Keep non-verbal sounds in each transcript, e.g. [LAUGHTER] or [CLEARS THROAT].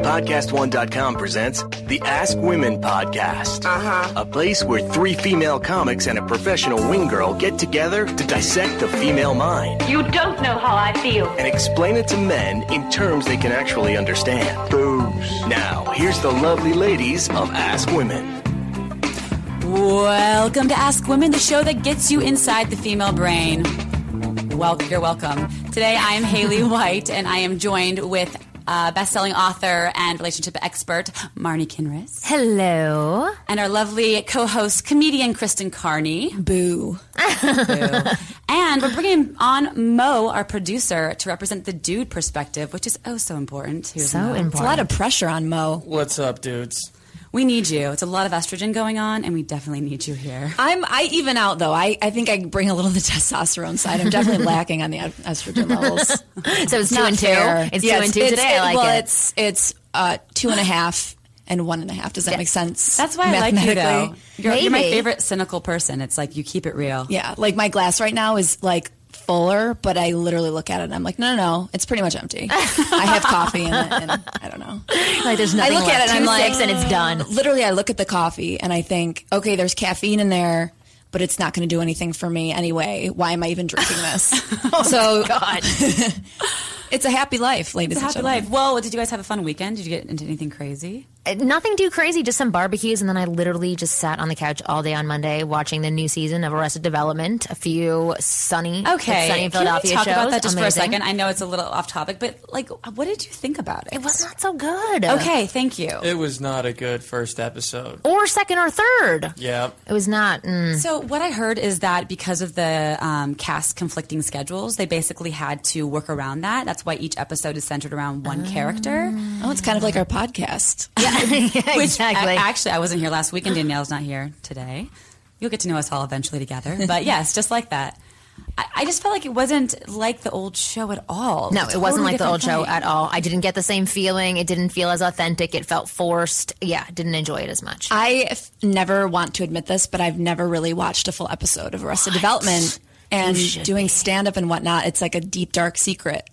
PodcastOne.com presents the Ask Women Podcast. Uh-huh. A place where three female comics and a professional wing girl get together to dissect the female mind You don't know how I feel. and explain it to men in terms they can actually understand. Booze. Now, here's the lovely ladies of Ask Women. Welcome to Ask Women, the show that gets you inside the female brain. Well, you're welcome. Today I am Haley [LAUGHS] White, and I am joined with uh, best-selling author and relationship expert Marni Kinrys, Hello. and our lovely co-host comedian Kristen Carney. Boo. [LAUGHS] And we're bringing on Mo, our producer, to represent the dude perspective, which is oh so important. Here's So Mo. important. It's a lot of pressure on Mo. What's up, dudes? We need you. It's a lot of estrogen going on, and we definitely need you here. I'm I even out though. I, I think I bring a little of the [LAUGHS] testosterone side. I'm definitely lacking on the estrogen levels. [LAUGHS] So it's two Not and two. fair. It's Yeah, two and two it's- today. it- I like well, it. it's it's uh, two and a half and one and a half. Does that make sense? That's why I like you, though. mathematically? You're, you're my favorite cynical person. It's like you keep it real. Yeah, like my glass right now is like fuller, but I literally look at it and I'm like, no, no, no, it's pretty much empty. I have coffee in it, and I don't know. [LAUGHS] like there's nothing I look left. at it and Two I'm like, and it's done. Literally, I look at the coffee and I think, okay, there's caffeine in there, but it's not going to do anything for me anyway. Why am I even drinking this? [LAUGHS] Oh so, God, [LAUGHS] it's a happy life, ladies It's a and happy gentlemen. life. Well, did you guys have a fun weekend? Did you get into anything crazy? Nothing too crazy, just some barbecues, and then I literally just sat on the couch all day on Monday watching the new season of Arrested Development. A few sunny, Okay. sunny in Can we Philadelphia talk shows. about that just for a second? I know it's a little off topic, but like, what did you think about it? It was not so good. Okay, thank you. It was not a good first episode. or second or third. Yeah. It was not. Mm. So what I heard is that because of the um, cast conflicting schedules, they basically had to work around that. That's why each episode is centered around one character. Oh, it's kind of like our podcast. [LAUGHS] Which exactly. a- actually, I wasn't here last week, and Danielle's not here today. You'll get to know us all eventually together. [LAUGHS] But yes, just like that. I, I just felt like it wasn't like the old show at all. No, was it a wasn't like the old different show at all. I didn't get the same feeling. It didn't feel as authentic. It felt forced. Yeah, didn't enjoy it as much. I f- never want to admit this, but I've never really watched a full episode of Arrested Development. And doing be. stand up and whatnot, it's like a deep, dark secret.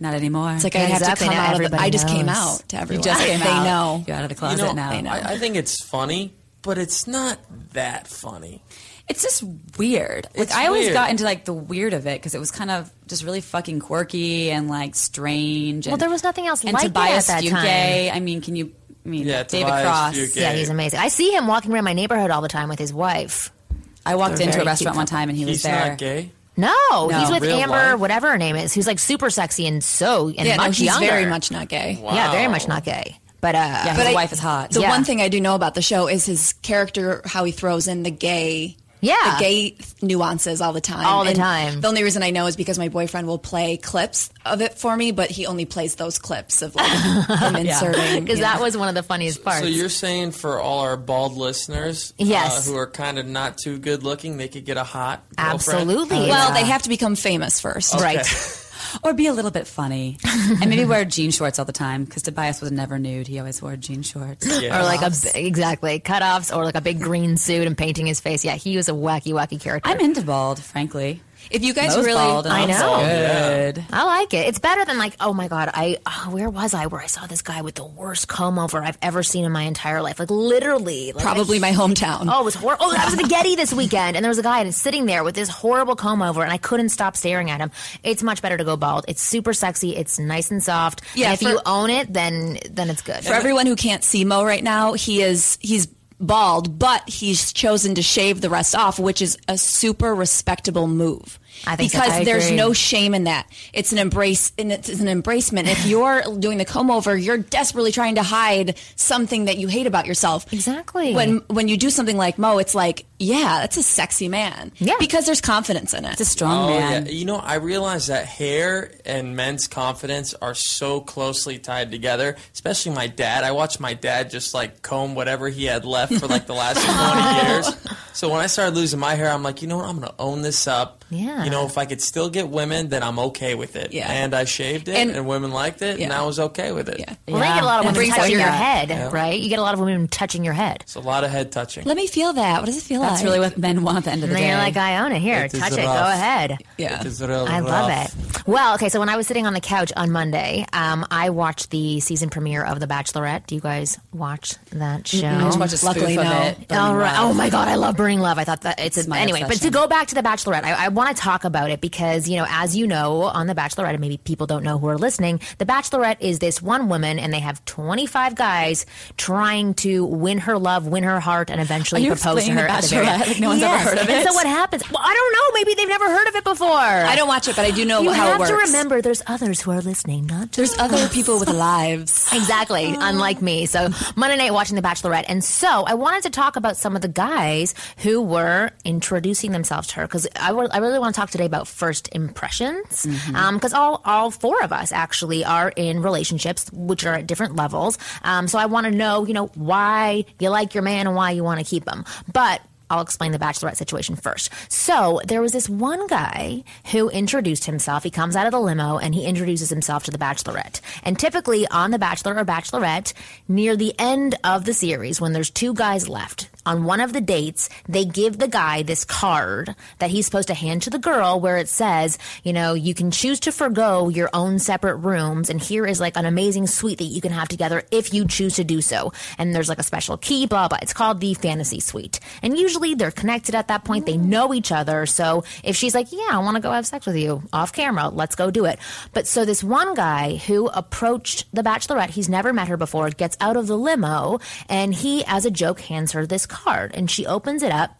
Not anymore. It's like I have to come out of The, everybody I just came out to everyone. just [LAUGHS] came they out. know. You're out of the You closet know, now. I know. I, I think it's funny, but it's not that funny. It's just weird. Like It's I always weird. got into like the weird of it because it was kind of just really fucking quirky and like strange. Well, there was nothing else and like it at that Fugay. I mean, can you? I mean, Yeah, David Tobias Cross. Fugay. yeah, he's amazing. I see him walking around my neighborhood all the time with his wife. I walked They're into a restaurant one time and he was He's there. not gay. No, he's with Amber, life? whatever her name is, who's like super sexy and so and Yeah, no, he's younger. very much not gay. Yeah, very much not gay. But uh, Yeah, But his I- wife is hot. The Yeah. one thing I do know about the show is his character, how he throws in the gay, Yeah. the gay nuances all the time. All the And time. The only reason I know is because my boyfriend will play clips of it for me, but he only plays those clips of like [LAUGHS] him inserting. because you that was one of the funniest parts. So you're saying for all our bald listeners, Yes. uh, who are kind of not too good looking, they could get a hot girlfriend? Absolutely. Well, Yeah. they have to become famous first. right. [LAUGHS] or be a little bit funny and maybe wear [LAUGHS] jean shorts all the time because Tobias was never nude. He always wore jean shorts. Yeah. Or like a exactly cutoffs, or like a big green suit and painting his face. Yeah, he was a wacky, wacky character. I'm into bald, frankly. If you guys Mo's really, bald and I I'm know. Good. I like it. It's better than like, oh my god, I oh, where was I? Where I saw this guy with the worst comb over I've ever seen in my entire life. Like literally, like, probably my hometown. Oh, it was horrible. Oh, that was the Getty this weekend, and there was a guy sitting there with this horrible comb over, and I couldn't stop staring at him. It's much better to go bald. It's super sexy. It's nice and soft. Yeah, and if for- you own it, then then it's good. For everyone who can't see Mo right now, he is he's bald, but he's chosen to shave the rest off, which is a super respectable move. I think so. because I there's agree. no shame in that. It's an embrace and it's an embracement. If [SIGHS] you're doing the comb over, you're desperately trying to hide something that you hate about yourself. Exactly. When when you do something like Mo, it's like, yeah, that's a sexy man. Yeah. Because there's confidence in it. It's a strong Oh man. yeah, you know, I realize that hair and men's confidence are so closely tied together. Especially my dad. I watched my dad just like comb whatever he had left for like the last [LAUGHS] twenty years. So when I started losing my hair, I'm like, you know what? I'm gonna own this up. Yeah. You know, if I could still get women, then I'm okay with it. Yeah. And I shaved it, And- and, women liked it, and I was okay with it. Yeah. Well, they get a lot of women touching your your gut. head, right? You get a lot of women touching your head. It's a lot of head touching. Let me feel that. What does it feel That's like? That's really what men want at the end of the then day. you're like, I own it. Here, It is touch it. Go ahead. Yeah. It is real I love rough. it. Well, okay, so when I was sitting on the couch on Monday, um, I watched the season premiere of The Bachelorette. Do you guys watch that show? I just watched a Luckily, spoof of no. it. All right. Love. Oh my God, I love Burning Love. I thought that it's, It's a, my anyway. But to go back to the Bachelorette, I, I want to talk about it because you know, as you know, on the Bachelorette, and maybe people don't know who are listening. The Bachelorette is this one woman, and they have twenty five guys trying to win her love, win her heart, and eventually you propose to her. The at the very Bachelorette like no one's ever heard of And it? so what happens? Well, I don't know. Maybe they've never heard of it before. I don't watch it, but I do know You how it works. to remember, there's others who are listening, not just There's other people with lives. [LAUGHS] Exactly, unlike me. So Monday night watching The Bachelorette, and so I wanted to talk about some of the guys who were introducing themselves to her because I I really want to talk today about first impressions because all all four of us actually are in relationships which are at different levels. Um, so I want to know, you know, why you like your man and why you want to keep him, but. I'll explain the bachelorette situation first. So there was this one guy who introduced himself. He comes out of the limo and he introduces himself to the bachelorette. And typically on the bachelor or bachelorette, near the end of the series, when there's two guys left, on one of the dates, they give the guy this card that he's supposed to hand to the girl where it says, you know, you can choose to forego your own separate rooms and here is like an amazing suite that you can have together if you choose to do so. And there's like a special key, blah, blah. It's called the fantasy suite. And usually they're connected at that point. They mm. know each other. So if she's like, yeah, I want to go have sex with you off camera, let's go do it. But so this one guy who approached the bachelorette, he's never met her before, gets out of the limo and he, as a joke, hands her this card and she opens it up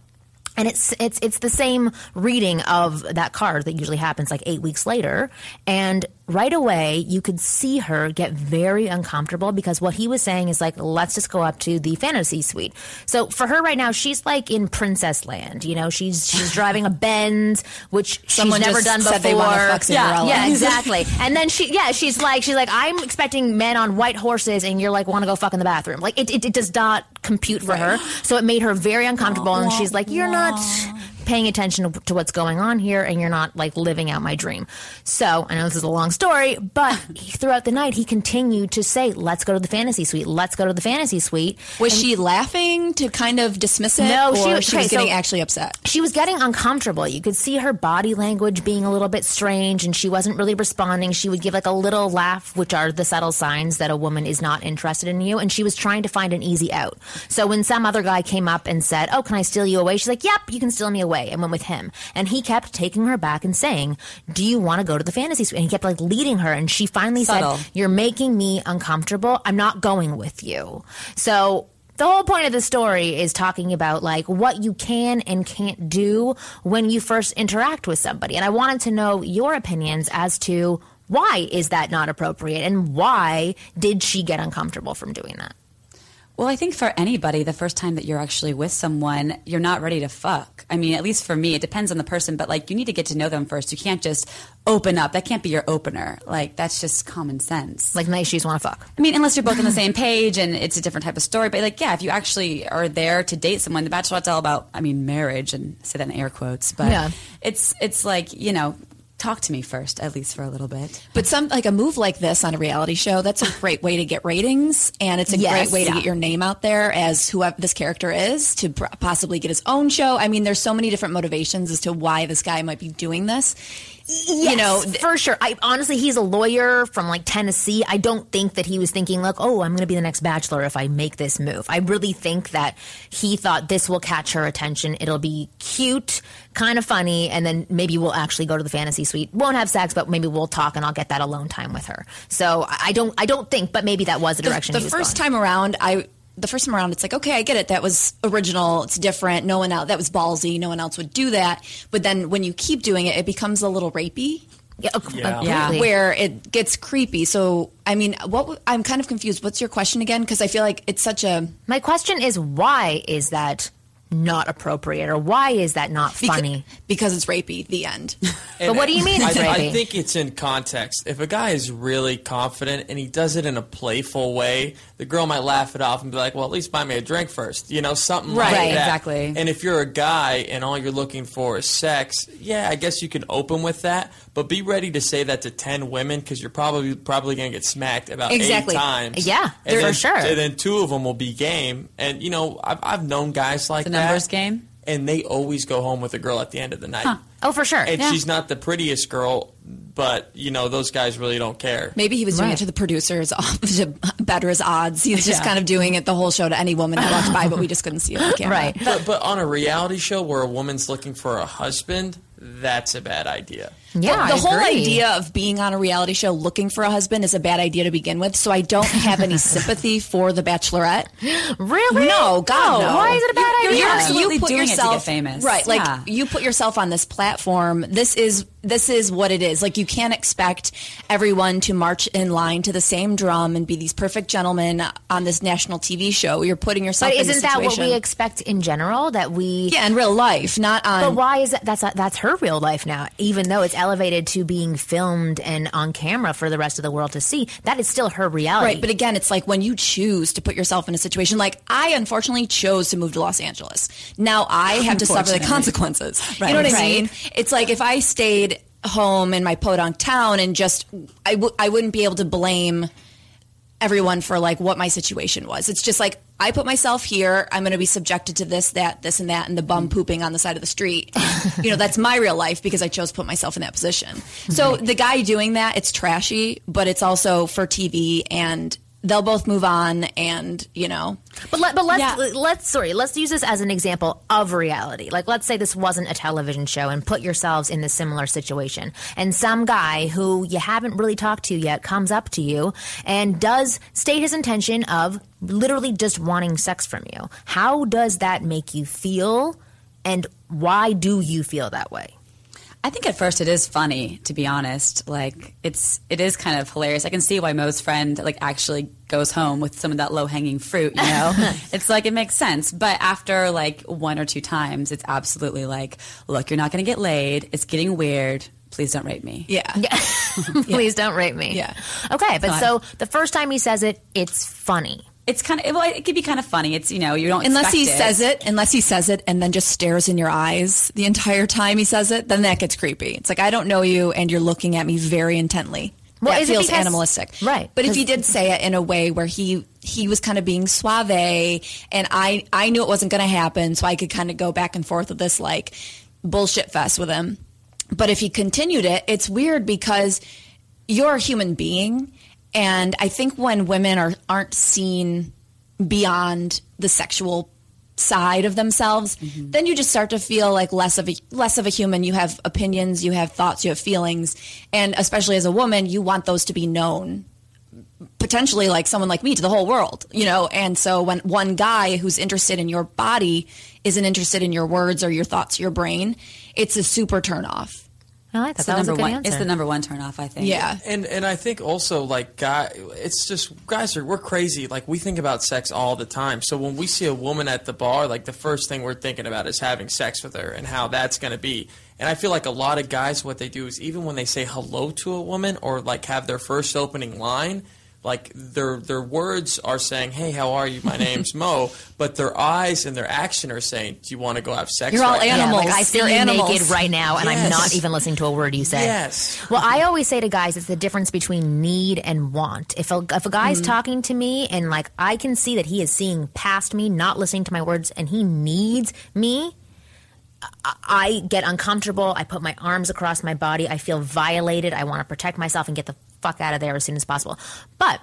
and it's it's it's the same reading of that card that usually happens like eight weeks later and right away you could see her get very uncomfortable because what he was saying is like let's just go up to the fantasy suite. So for her right now she's like in princess land you know she's she's driving a benz which Someone she's never just done said before they wanna fuck Cinderella. yeah, yeah [LAUGHS] exactly. And then she yeah she's like she's like i'm expecting men on white horses and you're like want to go fuck in the bathroom. Like it, it, it does not compute for her. So it made her very uncomfortable and she's like you're not paying attention to what's going on here and you're not like living out my dream so i know this is a long story but [LAUGHS] throughout the night he continued to say let's go to the fantasy suite let's go to the fantasy suite Was she laughing to kind of dismiss it? No, or she- she, okay, was getting so- actually upset. she was getting uncomfortable. You could see her body language being a little bit strange and she wasn't really responding. She would give like a little laugh, which are the subtle signs that a woman is not interested in you. And she was trying to find an easy out. So when some other guy came up and said, Oh, can I steal you away? She's like, Yep, you can steal me away. And went with him. And he kept taking her back and saying, Do you want to go to the fantasy suite? And he kept like leading her. And she finally Subtle. said, You're making me uncomfortable. I'm not going with you. So the whole point of the story is talking about like what you can and can't do when you first interact with somebody. And I wanted to know your opinions as to why is that not appropriate and why did she get uncomfortable from doing that? Well, I think for anybody, the first time that you're actually with someone, you're not ready to fuck. I mean, at least for me, it depends on the person, but like you need to get to know them first. You can't just open up. That can't be your opener. Like that's just common sense. Like nice shoes want to fuck. I mean, unless you're both on the same page and it's a different type of story. But like, yeah, if you actually are there to date someone, The Bachelorette's all about, I mean, marriage and say that in air quotes. But Yeah. it's it's like you know, talk to me first, at least for a little bit. But some like a move like this on a reality show, that's a great way to get ratings, and it's a Yes. great way to Yeah. get your name out there as who this character is to possibly get his own show. I mean, there's so many different motivations as to why this guy might be doing this. You know, for sure. I honestly, he's a lawyer from like Tennessee. I don't think that he was thinking like, "Oh, I'm going to be the next Bachelor if I make this move." I really think that he thought this will catch her attention. It'll be cute, kind of funny, and then maybe we'll actually go to the fantasy suite. Won't have sex, but maybe we'll talk, and I'll get that alone time with her. So I don't, I don't think, but maybe that was the direction. the he was first going. time around, I the first time around, it's like, okay, I get it. That was original. It's different. No one else, that was ballsy. No one else would do that. But then when you keep doing it, it becomes a little rapey. Yeah, Yeah. Where it gets creepy. So, I mean, what I'm kind of confused. What's your question again? Because I feel like it's such a My question is, why is that not appropriate, or why is that not funny? because it's rapey. The end. [LAUGHS] But what do you mean it's I, I think it's in context. If a guy is really confident and he does it in a playful way, the girl might laugh it off and be like, "Well, at least buy me a drink first. You know, something Right, like that. exactly. And if you're a guy and all you're looking for is sex, yeah, I guess you can open with that. But be ready to say that to ten women because you're probably probably gonna get smacked about Exactly. eight times. Yeah, and for sure. And then two of them will be game. And you know, I've, I've known guys like that. The that. numbers game? And they always go home with a girl at the end of the night. oh, for sure. And Yeah. she's not the prettiest girl, but you know those guys really don't care. Maybe he was doing Right. it to the producers [LAUGHS] to better his odds. He was just Yeah. kind of doing it the whole show to any woman that walked by, but we just couldn't see it on camera. Right. But but on a reality show where a woman's looking for a husband, that's a bad idea. Yeah, the I whole agree. idea of being on a reality show looking for a husband is a bad idea to begin with. So I don't have any [LAUGHS] sympathy for the Bachelorette. Really? No, God, Oh, no. Why is it a bad You're idea? absolutely doing it to get famous. right? Like Yeah. you put yourself on this platform. This is this is what it is. Like you can't expect everyone to march in line to the same drum and be these perfect gentlemen on this national TV show. You're putting yourself. But in isn't that what we expect in general? That we Yeah, in real life, not on. But why is that? That's that's her real life now. Even though it's elevated to being filmed and on camera for the rest of the world to see, that is still her reality. Right, but again, it's like when you choose to put yourself in a situation like I unfortunately chose to move to Los Angeles. Now I have to suffer the consequences. Right. [LAUGHS] You know what I Right. mean? It's like if I stayed home in my podunk town and just I w- I wouldn't be able to blame everyone for like what my situation was. It's just like I put myself here. I'm going to be subjected to this, that, this, and that, and the bum pooping on the side of the street. [LAUGHS] you know, that's my real life because I chose to put myself in that position. So the guy doing that, it's trashy, but it's also for TV, and they'll both move on. And you know, But let, but let's Yeah. let's sorry, let's use this as an example of reality. Like let's say this wasn't a television show and put yourselves in this similar situation. And some guy who you haven't really talked to yet comes up to you and does state his intention of literally just wanting sex from you. How does that make you feel? And why do you feel that way? I think at first it is funny, to be honest. Like it's it is kind of hilarious. I can see why Mo's friend like actually goes home with some of that low hanging fruit. You know, [LAUGHS] it's like it makes sense. But after like one or two times, it's absolutely like, look, you're not going to get laid. It's getting weird. Please don't rape me. yeah, [LAUGHS] [LAUGHS] Please don't rape me. Yeah. Okay, but Fine. so the first time he says it, it's funny. It's kind of well, it could be kind of funny. It's you know you don't unless he expect says it, unless he says it, and then just stares in your eyes the entire time he says it, then that gets creepy. It's like I don't know you, and you're looking at me very intently. Well, that is it feels because- animalistic, Right, But if he did say it in a way where he he was kind of being suave, and I I knew it wasn't going to happen, so I could kind of go back and forth with this like bullshit fest with him. But if he continued it, it's weird because you're a human being, and I think when women are aren't seen beyond the sexual side of themselves, mm-hmm. then you just start to feel like less of a less of a human. You have opinions, you have thoughts, you have feelings, and especially as a woman, you want those to be known potentially like someone like me to the whole world, you know? And so when one guy who's interested in your body isn't interested in your words or your thoughts, your brain, it's a super turn off. I like that. It's that the was a number good one. answer. It's the number one turn off. I think. Yeah. And and I think also like guy, it's just guys are we're crazy. Like we think about sex all the time. So when we see a woman at the bar, like the first thing we're thinking about is having sex with her and how that's going to be. And I feel like a lot of guys, what they do is even when they say hello to a woman or like have their first opening line. Like their their words are saying, "Hey, how are you? My name's Mo," [LAUGHS] but their eyes and their action are saying, "Do you want to go have sex?" You're all right now?" Yeah, animals. like I see You're you animals. naked right now, and I'm not even listening to a word you say. Yes. Well, I always say to guys, it's the difference between need and want. If a, if a guy's Mm-hmm. talking to me and like I can see that he is seeing past me, not listening to my words, and he needs me, I- I get uncomfortable. I put my arms across my body. I feel violated. I want to protect myself and get the fuck out of there as soon as possible. But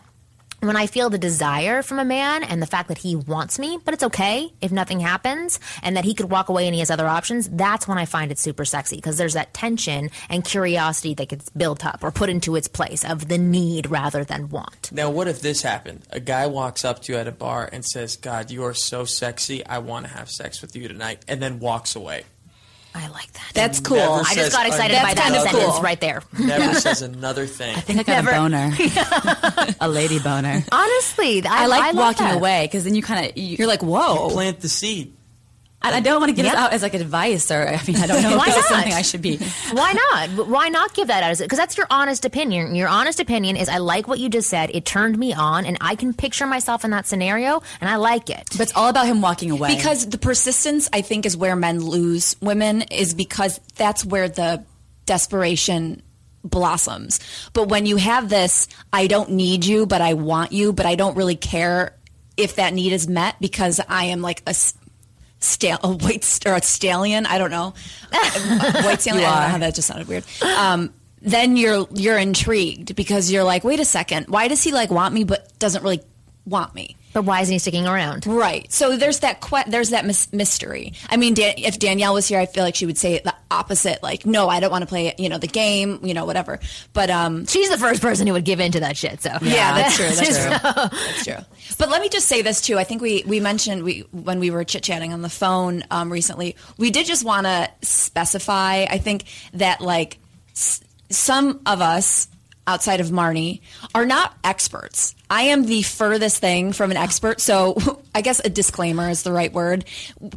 when I feel the desire from a man and the fact that he wants me, but it's okay if nothing happens and that he could walk away and he has other options, that's when I find it super sexy because there's that tension and curiosity that gets built up or put into its place of the need rather than want. Now, what if this happened? A guy walks up to you at a bar and says, God, you are so sexy. I want to have sex with you tonight, and then walks away. I like that. That's cool. Never I just says got excited by that kinda sentence right there. [LAUGHS] Never says another thing. I think I got Never- a boner, [LAUGHS] a lady boner. Honestly, I, I like love walking that. away because then you kind of you, You're like, whoa. Plant the seed. And I don't want to give this out as like advice, or I mean, I don't [LAUGHS] know if Why this is something I should be. [LAUGHS] Why not? Why not give that out as because that's your honest opinion. Your honest opinion is I like what you just said. It turned me on, and I can picture myself in that scenario, and I like it. But it's all about him walking away. Because the persistence, I think, is where men lose women, is because that's where the desperation blossoms. But when you have this, I don't need you, but I want you, but I don't really care if that need is met because I am like a. Stal- a white st- or a stallion, I don't know. White stallion, I don't know how that just sounded weird. Um, then you're you're intrigued because you're like, wait a second, why does he like want me but doesn't really want me? But why isn't he sticking around? Right. So there's that que- there's that mys- mystery. I mean, Dan- if Danielle was here, I feel like she would say the opposite. Like, no, I don't want to play, you know, the game, you know, whatever. But um, She's the first person who would give in to that shit. So yeah, that's true. That's [LAUGHS] true. That's true. But let me just say this too. I think we we mentioned we when we were chit chatting on the phone um, recently. We did just want to specify. I think that like s- some of us outside of Marni are not experts. I am the furthest thing from an expert. So [LAUGHS] I guess a disclaimer is the right word.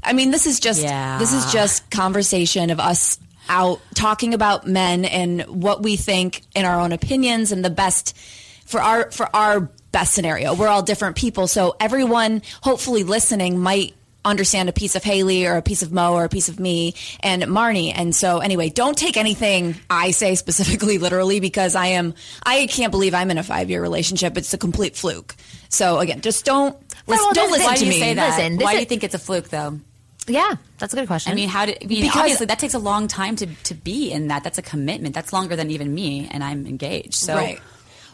I mean, this is just Yeah. this is just conversation of us out talking about men and what we think in our own opinions and the best for our for our best scenario. We're all different people, so everyone hopefully listening might understand a piece of Haley or a piece of Mo or a piece of me and Marni. And so anyway, don't take anything I say specifically [LAUGHS] literally because I am I can't believe I'm in a 5-year relationship. It's a complete fluke. So again, just don't listen, well, don't this- listen why to do you me. say that? Listen, this why do you think it's a fluke, though? yeah, that's a good question. I mean, how did? I mean, Because- obviously that takes a long time to to be in that. That's a commitment. That's longer than even me, and I'm engaged. So Right.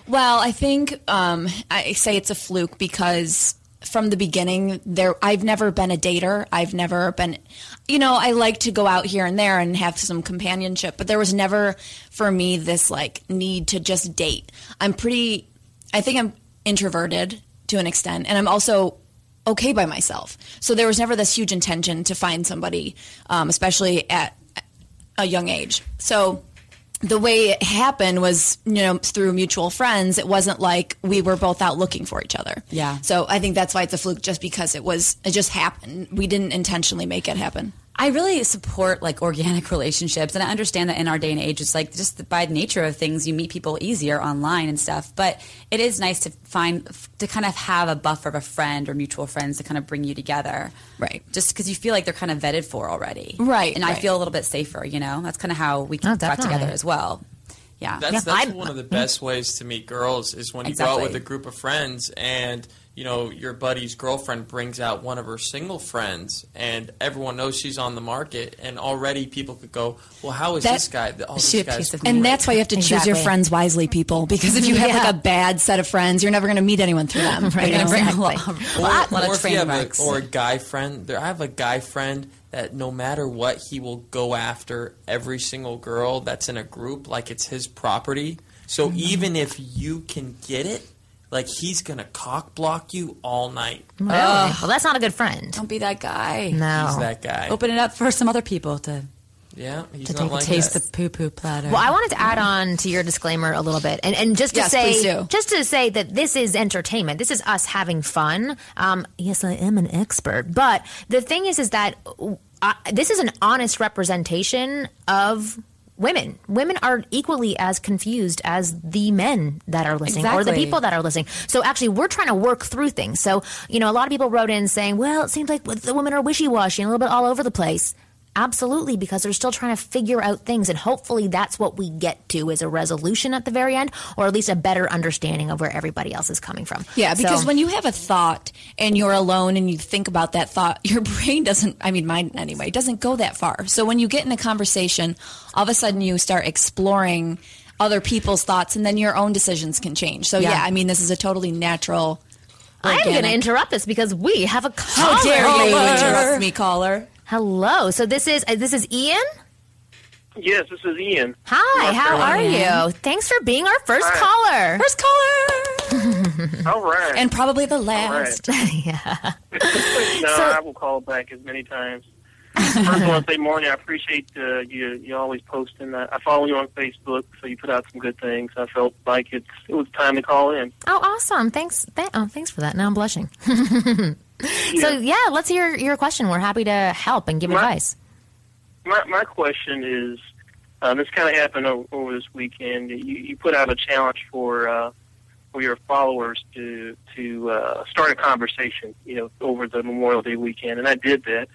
Well, I think um, I say it's a fluke because from the beginning, there I've never been a dater. I've never been, you know, I like to go out here and there and have some companionship, but there was never for me this like need to just date. I'm pretty. I think I'm introverted to an extent, and I'm also okay by myself. So there was never this huge intention to find somebody, um, especially at a young age. So the way it happened was, you know, through mutual friends. It wasn't like we were both out looking for each other. Yeah. So I think that's why it's a fluke, just because it was, it just happened. We didn't intentionally make it happen. I really support like organic relationships, and I understand that in our day and age, it's like just by the nature of things, you meet people easier online and stuff. But it is nice to find to kind of have a buffer of a friend or mutual friends to kind of bring you together, Right. Just because you feel like they're kind of vetted for already, Right, And I feel a little bit safer, you know. That's kind of how we Oh, got together as well. Yeah, That's Yeah, that's one of the best ways to meet girls is when you go out with a group of friends and you know your buddy's girlfriend brings out one of her single friends and everyone knows she's on the market and already people could go, well, how is That- this guy? Oh, She this a guy's piece of great." And that's why you have to choose your friends wisely, people. Because if you have Yeah. like a bad set of friends, you're never going to meet anyone through them. [LAUGHS] Right. you know? bring a or, a lot or if you have a, or a guy friend. There, I have a guy friend that no matter what, he will go after every single girl that's in a group like it's his property. So Mm-hmm. even if you can get it, like he's gonna cock block you all night. Really? well, that's not a good friend. Don't be that guy. No. He's that guy. Open it up for some other people to, Yeah, he's To not take a taste that. the poo poo platter. Well, I wanted to add on to your disclaimer a little bit, and, and just to Yes, say, do. just to say that this is entertainment. This is us having fun. Um, yes, I am an expert, but the thing is, is that uh, this is an honest representation of. Women, women are equally as confused as the men that are listening, or the people that are listening. So actually, we're trying to work through things. So you know, a lot of people wrote in saying, "Well, it seems like the women are wishy washy and a little bit all over the place." Absolutely, because they're still trying to figure out things, and hopefully that's what we get to is a resolution at the very end, or at least a better understanding of where everybody else is coming from. Yeah, because So- when you have a thought and you're alone and you think about that thought, your [LAUGHS] brain doesn't, I mean, mine anyway, doesn't go that far. So when you get in a conversation, all of a sudden you start exploring other people's thoughts, and then your own decisions can change. So Yeah. yeah, I mean, this is a totally natural. I am going to interrupt this because we have a caller. How dare you interrupt me, caller? Hello. So this is uh, this is Ian. Yes, this is Ian. Hi. North How are you? Thanks for being our first Hi. caller. First caller, [LAUGHS] All right. and probably the All last. [LAUGHS] yeah. [LAUGHS] no, So- I will call back as many times. First, I want to say, Marni, I appreciate uh, you. You always posting. I, I follow you on Facebook, so you put out some good things. I felt like it's it was time to call in. Oh, awesome. Thanks. Th- oh, thanks for that. Now I'm blushing. So yeah, let's hear your question. We're happy to help and give My- advice. My my question is, uh, this kind of happened over, over this weekend. You, you put out a challenge for uh, for your followers to to uh, start a conversation, you know, over the Memorial Day weekend, and I did that.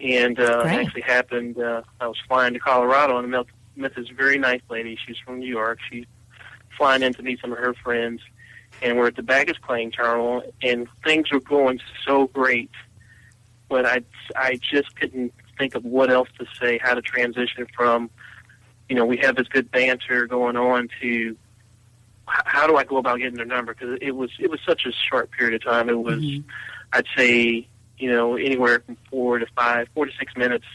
And uh, it actually happened. Uh, I was flying to Colorado and met, met this very nice lady. She's from New York. She's flying in to meet some of her friends, and we're at the baggage claim terminal, and things were going so great, but I I just couldn't think of what else to say, how to transition from, you know, we have this good banter going on to how do I go about getting their number? Because it was it was such a short period of time. It was, mm-hmm. I'd say, you know, anywhere from four to five, four to six minutes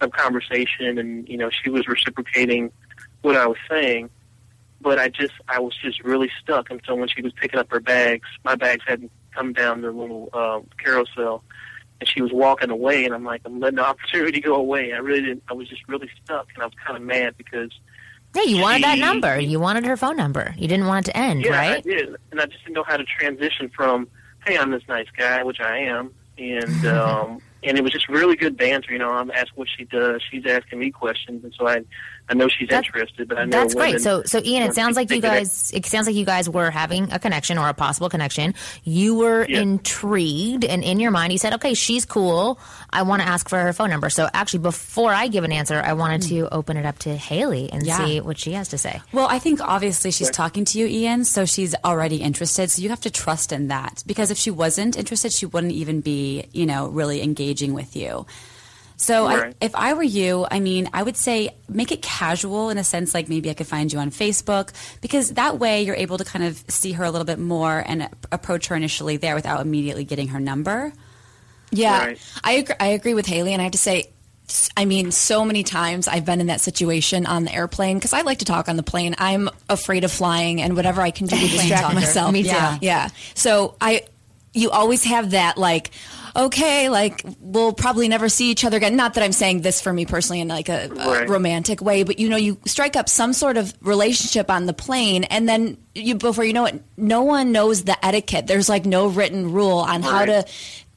of conversation, and you know, she was reciprocating what I was saying. But I just, I was just really stuck. And so when she was picking up her bags, my bags hadn't come down the little uh, carousel, and she was walking away. And I'm like, I'm letting the [LAUGHS] opportunity go away. I really didn't. I was just really stuck, and I was kind of mad because Yeah, you wanted that number. You wanted her phone number. You didn't want it to end, Yeah, I did, and I just didn't know how to transition from, "Hey, I'm this nice guy," which I am, and [LAUGHS] um, and it was just really good banter. You know, I'm asked what she does, she's asking me questions, and so I, I know she's That- interested, but I know That's great. So, so Ian, it sounds like you guys. It sounds like you guys were having a connection or a possible connection. You were Yeah. intrigued, and in your mind, you said, "Okay, she's cool. I want to ask for her phone number." So, actually, before I give an answer, I wanted to mm-hmm. open it up to Haley and Yeah. see what she has to say. Well, I think obviously she's talking to you, Ian, so she's already interested. So you have to trust in that because if she wasn't interested, she wouldn't even be, you know, really engaging with you. So I, if I were you, I mean, I would say make it casual in a sense, like maybe I could find you on Facebook because that way you're able to kind of see her a little bit more and approach her initially there without immediately getting her number. Yeah, Right. I agree, I agree with Haley, and I have to say, I mean, so many times I've been in that situation on the airplane because I like to talk on the plane. I'm afraid of flying, and whatever I can do to [LAUGHS] distract myself. Me too. Yeah, yeah. So I, you always have that like. Okay, like we'll probably never see each other again. Not that I'm saying this for me personally in like a, a romantic way, but you know, you strike up some sort of relationship on the plane, and then you before you know it, no one knows the etiquette. There's like no written rule on how to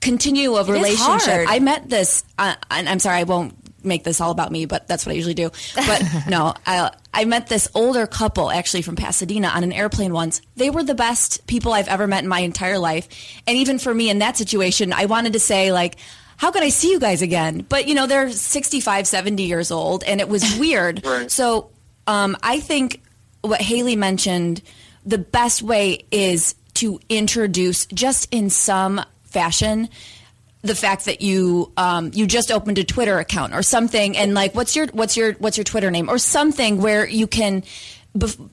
continue a is relationship. I met this, uh, and I'm sorry, I won't make this all about me, but that's what I usually do. But [LAUGHS] no, I, I met this older couple actually from Pasadena on an airplane once. They were the best people I've ever met in my entire life. And even for me in that situation, I wanted to say, like, how can I see you guys again? But, you know, they're 65, 70 years old, and it was [LAUGHS] weird. Right. So um, I think what Haley mentioned, the best way is to introduce just in some fashion the fact that you um, you just opened a Twitter account or something, and like, what's your what's your what's your Twitter name or something where you can,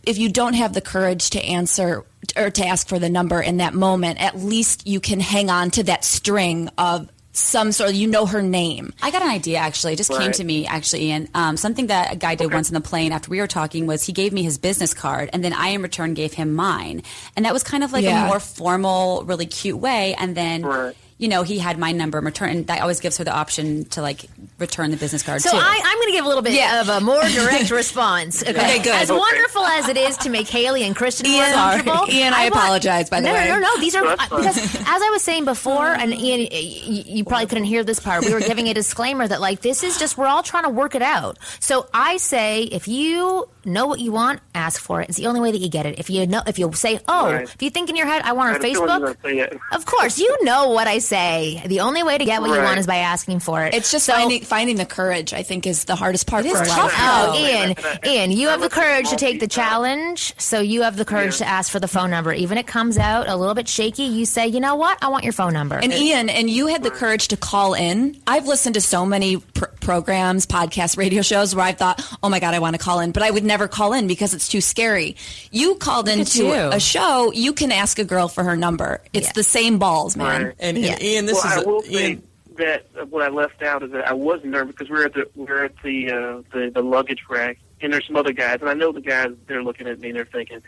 if you don't have the courage to answer or to ask for the number in that moment, at least you can hang on to that string of some sort. of, You know her name. I got an idea actually. It just came to me actually, Ian. Um, something that a guy did once on the plane after we were talking was he gave me his business card, and then I in return gave him mine, and that was kind of like Yeah. a more formal, really cute way. And then. Right. You know, he had my number in return, and that always gives her the option to like return the business card So too. I, I'm going to give a little bit Yeah. of a more direct [LAUGHS] response. Okay, Okay, good. As Okay. wonderful as it is to make Haley and Kristen more Ian, sorry. comfortable, Ian, I want- apologize, by the no, way. No, no, no. These are That's because as I was saying before, and Ian, y- y- you probably couldn't hear this part. We were giving a disclaimer that like this is just we're all trying to work it out. So I say if you know what you want, ask for it. It's the only way that you get it. If you know, if you say, oh, Right. if you think in your head, I want I her had a feeling you were Facebook. gonna say it. Of course, you know what I say. The only way to get what you want is by asking for it. It's just So- finding finding the courage. I think is the hardest part It for is a lot of tough. Oh, Oh, Ian, Ian, you have the courage to take the challenge, so you have the courage Yeah. to ask for the phone number. Even if it comes out a little bit shaky, you say, you know what, I want your phone number. And Ian, and you had the courage to call in. I've listened to so many pr- programs, podcasts, radio shows where I thought, oh my God, I want to call in, but I would never call in because it's too scary. You called at into you. a show, you can ask a girl for her number. It's Yeah. the same balls, man. Right. And, Yeah. Ian, this well, I is will a, say Ian. that what I left out is that I was nervous because we're at the we're at the, uh, the the luggage rack, and there's some other guys, and I know the guys. They're looking at me and they're thinking,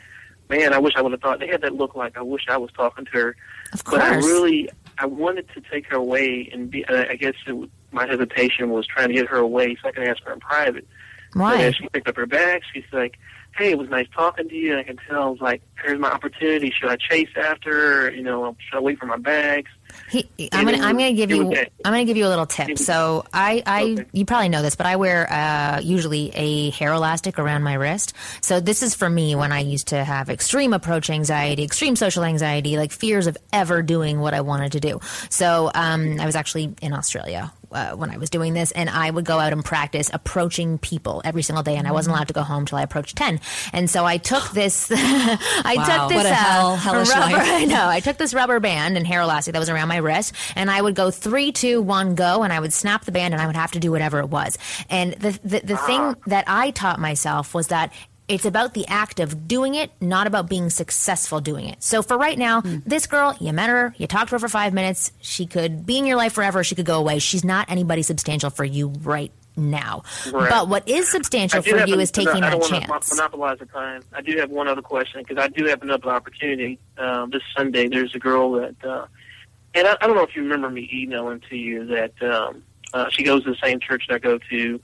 "Man, I wish I would have thought." They had that look like I wish I was talking to her. Of course. But I really I wanted to take her away, and be, I guess it, w- my hesitation was trying to get her away so I could ask her in private. As she picked up her bag, she's like, "Hey, it was nice talking to you." And I can tell, I was like, "Here's my opportunity. Should I chase after her? You know, should I wait for my bags?" He, I'm gonna I'm gonna give you Okay. I'm gonna give you a little tip. So I I Okay. you probably know this, but I wear uh, usually a hair elastic around my wrist. So this is for me when I used to have extreme approach anxiety, extreme social anxiety, like fears of ever doing what I wanted to do. So um, I was actually in Australia. Uh, when I was doing this, and I would go out and practice approaching people every single day, and I wasn't allowed to go home till I approached ten. And so I took this, [LAUGHS] I Wow. took this uh, hell- rubber. [LAUGHS] I know. I took this rubber band and hair elastic that was around my wrist, and I would go three, two, one, go, and I would snap the band, and I would have to do whatever it was. And the the, the thing that I taught myself was that. It's about the act of doing it, not about being successful doing it. So for right now, this girl, you met her, you talked to her for five minutes. She could be in your life forever. She could go away. She's not anybody substantial for you right now. Right. But what is substantial for you an- is taking I that chance. to monopolize the time. I do have one other question because I do have another opportunity um, this Sunday. There's a girl that, uh, and I, I don't know if you remember me emailing to you that um, uh, she goes to the same church that I go to.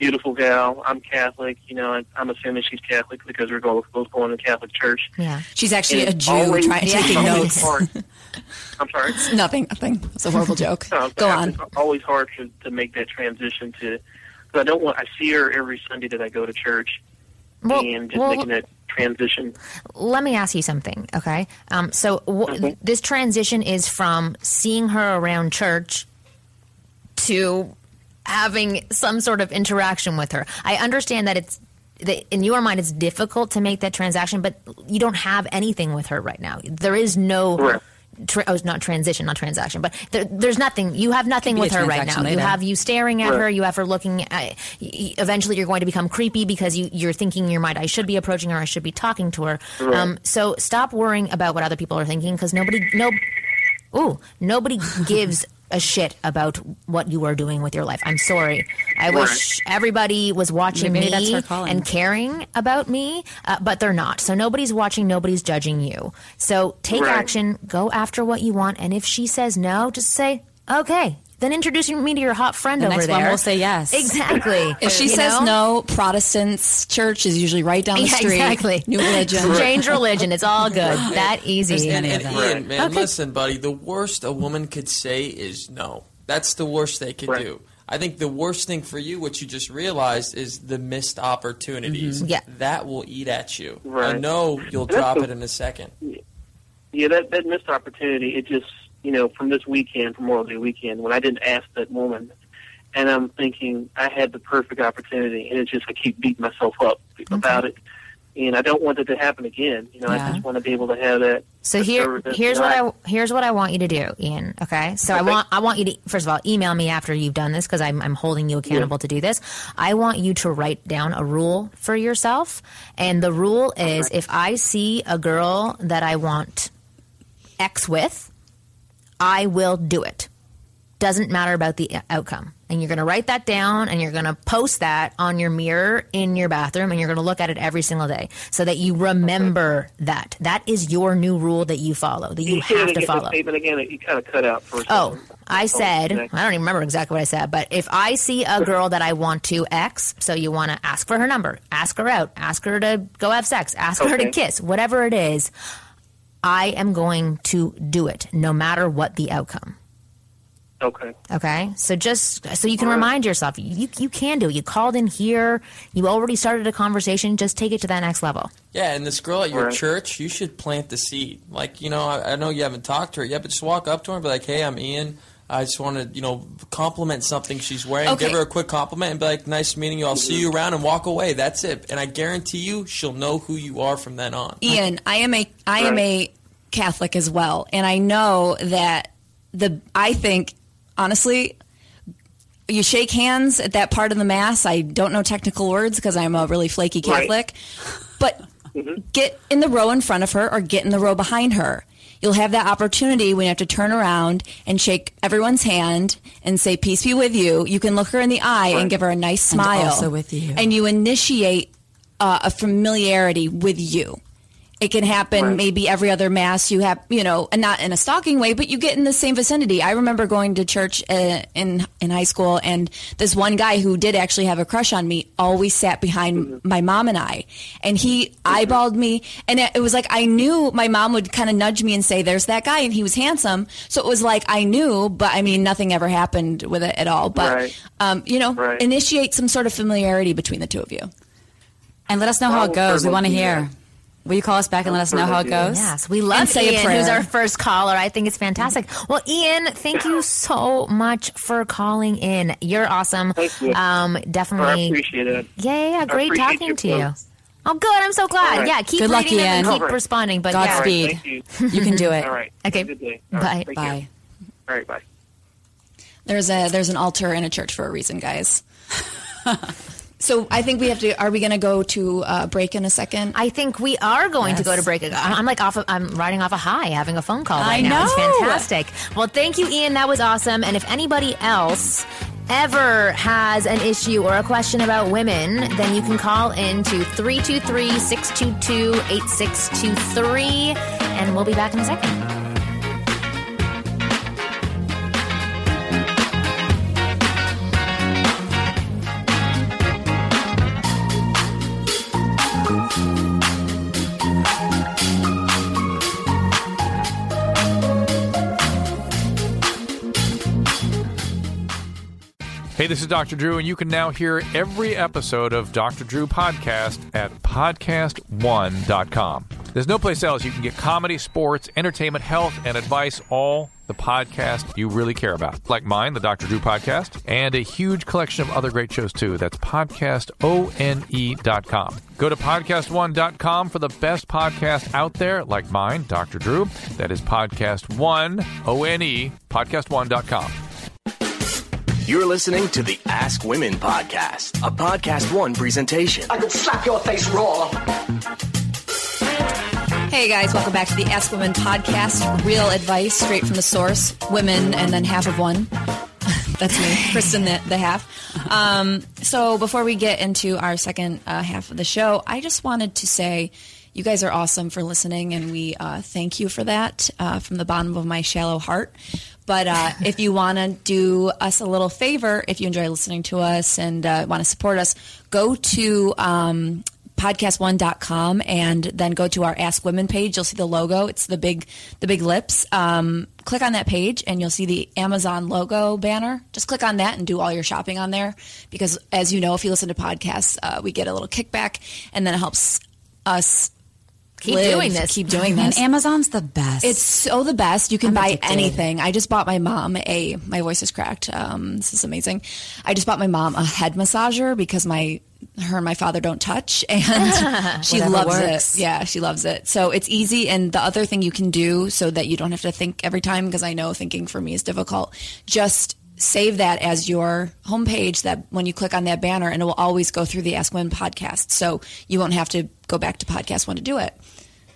Beautiful gal. I'm Catholic. You know, I, I'm assuming she's Catholic because we're both both going to the Catholic church. Yeah. She's actually And a it's Jew always- trying, Yeah. taking notes. hard. [LAUGHS] I'm sorry. It's Nothing, nothing. It's a horrible joke. No, Go it's on. always hard to, to make that transition to. Cause I don't want. I see her every Sunday that I go to church, Well- and just well- making that transition. let me ask you something, okay? Um, so w- Mhm. this transition is from seeing her around church to having some sort of interaction with her. I understand that it's that in your mind it's difficult to make that transaction, but you don't have anything with her right now. There is no. Correct. Tra- oh, not transition, not transaction, but there, there's nothing. You have nothing with her right now. transaction You have you staring at Right. her. You have her looking. At, y- y- eventually, you're going to become creepy because you, you're thinking in your mind, "I should be approaching her. I should be talking to her." Um, so stop worrying about what other people are thinking because nobody, no, ooh, nobody [LAUGHS] gives a shit about what you are doing with your life. I'm sorry. I wish everybody was watching Maybe me that's her calling. and caring about me, uh, but they're not. So nobody's watching, nobody's judging you. So take Right. action, go after what you want, and if she says no, just say okay. Then introduce me to your hot friend The over next there. one will say yes. Exactly. [LAUGHS] If she You says know? no, Protestants church is usually right down the Yeah, street. exactly. New religion. [LAUGHS] Change religion. It's all good. That easy. There's many And. Ian, man, Okay. listen, buddy. The worst a woman could say is no. That's the worst they could Right. do. I think the worst thing for you, what you just realized, is the missed opportunities. Mm-hmm. Yeah. That will eat at you. Right. I know you'll drop the- it in a second. Yeah, that that missed opportunity. It just you know from this weekend, from Memorial Day weekend, when I didn't ask that woman, and I'm thinking I had the perfect opportunity, and it's just I keep beating myself up mm-hmm. about it, and I don't want it to happen again. You know, Yeah. I just want to be able to have that. So here, here's what I here's what I want you to do, Ian. Okay. So I want I want you to first of all email me after you've done this because I'm I'm holding you accountable to do this. I want you to write down a rule for yourself, and the rule is if I see a girl that I want X with, I will do it. Doesn't matter about the outcome. And you're going to write that down and you're going to post that on your mirror in your bathroom and you're going to look at it every single day so that you remember that. That is your new rule that you follow, that you Can have to follow. statement again. You kind of cut out for Oh. I oh, said, I don't even remember exactly what I said, but if I see a girl that I want to X, so you want to ask for her number, ask her out, ask her to go have sex, ask her to kiss, whatever it is, I am going to do it no matter what the outcome. Okay. Okay, so just so you can remind yourself, you you can do. it. You called in here. You already started a conversation. Just take it to that next level. Yeah, and this girl at your Right. church, you should plant the seed. Like, you know, I, I know you haven't talked to her yet, but just walk up to her and be like, "Hey, I'm Ian. I just want to, you know, compliment something she's wearing. Okay. Give her a quick compliment and be like, "Nice meeting you. I'll see you around," and walk away. That's it. And I guarantee you, she'll know who you are from then on. Ian, I am a I am a Catholic as well, and I know that the I think honestly, you shake hands at that part of the mass. I don't know technical words because I'm a really flaky Right. Catholic, but mm-hmm. get in the row in front of her or get in the row behind her. You'll have that opportunity when you have to turn around and shake everyone's hand and say "Peace be with you." You can look her in the eye and give her a nice And smile. also with you. and you initiate uh, a familiarity with you. It can happen Right. maybe every other mass. You have, you know, and not in a stalking way, but you get in the same vicinity. I remember going to church uh, in in high school, and this one guy who did actually have a crush on me always sat behind my mom and I, and he eyeballed me, and it, it was like I knew my mom would kind of nudge me and say, "There's that guy," and he was handsome, so it was like I knew, but I mean, nothing ever happened with it at all. But Right. um, you know, Right. initiate some sort of familiarity between the two of you. And let us know how I it goes. We want to hear. That. Will you call us back and let us know how it goes? Yes, we love And say a Ian, prayer. who's our first caller. I think it's fantastic. Well, Ian, thank you so much for calling in. You're awesome. Thank you. Um, I definitely. appreciate it. Yeah, yeah, yeah. Great talking to you. both. Oh, good. I'm so glad. All right. Yeah, keep Good luck, reading them and keep All right. responding. But Godspeed. right, you. [LAUGHS] You can do it. All right. Okay. Have a Good day. Bye. All right, thank you. Bye. All right. Bye. There's a there's an altar in a church for a reason, guys. [LAUGHS] so I think we have to. Are we going to go to uh, break in a second? I think we are going to go to break. I'm like off. Of, I'm riding off a high, having a phone call I right now. It's know. fantastic. Well, thank you, Ian. That was awesome. And if anybody else ever has an issue or a question about women, then you can call in to 323-622-8623 and we'll be back in a second. This is Dr. Drew, and you can now hear every episode of Dr. Drew Podcast at podcast1.com. There's no place else you can get comedy, sports, entertainment, health, and advice, all the podcast you really care about. Like mine, the Dr. Drew Podcast, and a huge collection of other great shows too. That's podcastone.com. Go to podcast1.com for the best podcast out there, like mine, Dr. Drew. That is podcast one, podcast1.com. You're listening to the Ask Women podcast, a Podcast One presentation. I could slap your face raw. Hey guys, welcome back to the Ask Women podcast. Real advice straight from the source. Women and then half of one. [LAUGHS] That's me, Kristen, the, the half. Um, so before we get into our second uh, half of the show, I just wanted to say you guys are awesome for listening, and we uh, thank you for that uh, from the bottom of my shallow heart. But uh, if you want to do us a little favor, if you enjoy listening to us and uh, want to support us, go to um, podcast1.com and then go to our Ask Women page. You'll see the logo. It's the big the big lips. Um, click on that page and you'll see the Amazon logo banner. Just click on that and do all your shopping on there because as you know, if you listen to podcasts, uh, we get a little kickback and then it helps us Keep live, doing this. Keep doing And this. Amazon's the best. It's so the best. You can I'm buy addicted. anything. I just bought my mom a. My voice is cracked. Um, this is amazing. I just bought my mom a head massager because my her and my father don't touch, [LAUGHS] and [LAUGHS] she loves works. it. Yeah, she loves it. So it's easy. And the other thing you can do so that you don't have to think every time because I know thinking for me is difficult. Just save that as your homepage that when you click on that banner and it will always go through the Ask Women podcast. So you won't have to go back to podcast one to do it.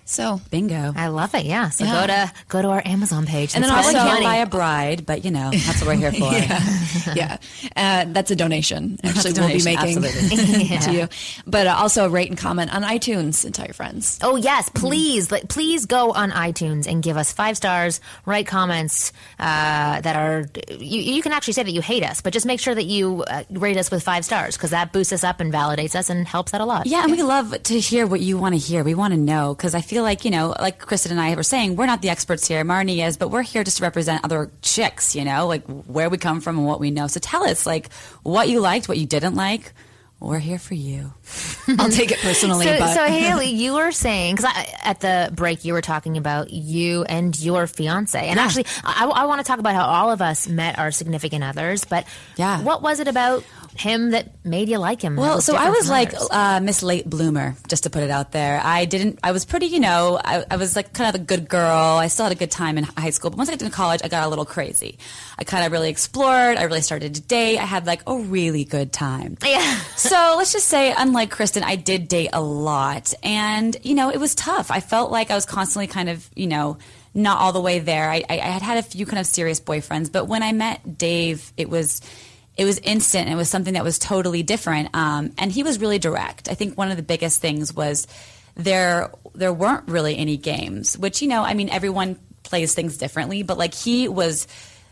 So bingo. I love it. Yeah. So Yeah. go to go to our Amazon page. And then also- Can't buy a bride, but you know that's what we're here for. [LAUGHS] [LAUGHS] yeah, uh, that's a donation. Actually, a we'll be making absolutely. [LAUGHS] to you, but uh, also rate and comment on iTunes and tell your friends. Oh yes, please, like, please go on iTunes and give us five stars. Write comments uh, that are. You, you can actually say that you hate us, but just make sure that you uh, rate us with five stars because that boosts us up and validates us and helps out a lot. Yeah, and we love to hear what you want to hear. We want to know because I feel like you know, like Kristen and I were saying, we're not the experts here. Marni is, but we're here just to represent other chicks. You know, like where we come from and what we know. So tell us, like, what you liked, what you didn't like. We're here for you. [LAUGHS] I'll take it personally, So, but so [LAUGHS] Haley, you were saying because at the break you were talking about you and your fiance, and actually, I, I want to talk about how all of us met our significant others. But Yeah. what was it about him that made you like him? Well, so I was like uh, Miss Late Bloomer, just to put it out there. I didn't. I was pretty, you know. I, I was like kind of a good girl. I still had a good time in high school, but once I got to college, I got a little crazy. I kind of really explored. I really started to date. I had like a really good time. [LAUGHS] Yeah. so let's just say, unlike Kristen, I did date a lot, and you know, it was tough. I felt like I was constantly kind of, you know. Not all the way there. I, I, I had had a few kind of serious boyfriends, but when I met Dave, it was it was instant. It was something that was totally different. Um, and he was really direct. I think one of the biggest things was there there weren't really any games, which you know, I mean, everyone plays things differently, but like he was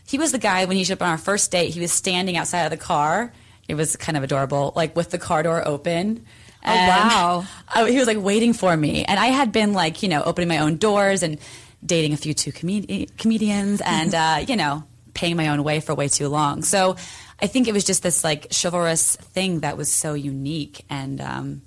he was the guy when he showed up on our first date. He was standing outside of the car. It was kind of adorable, like with the car door open. Oh, wow. [LAUGHS] I, he was like waiting for me, and I had been like you know opening my own doors and dating a few two comedi- comedians, and [LAUGHS] uh, you know paying my own way for way too long. So I think it was just this like chivalrous thing that was so unique and um,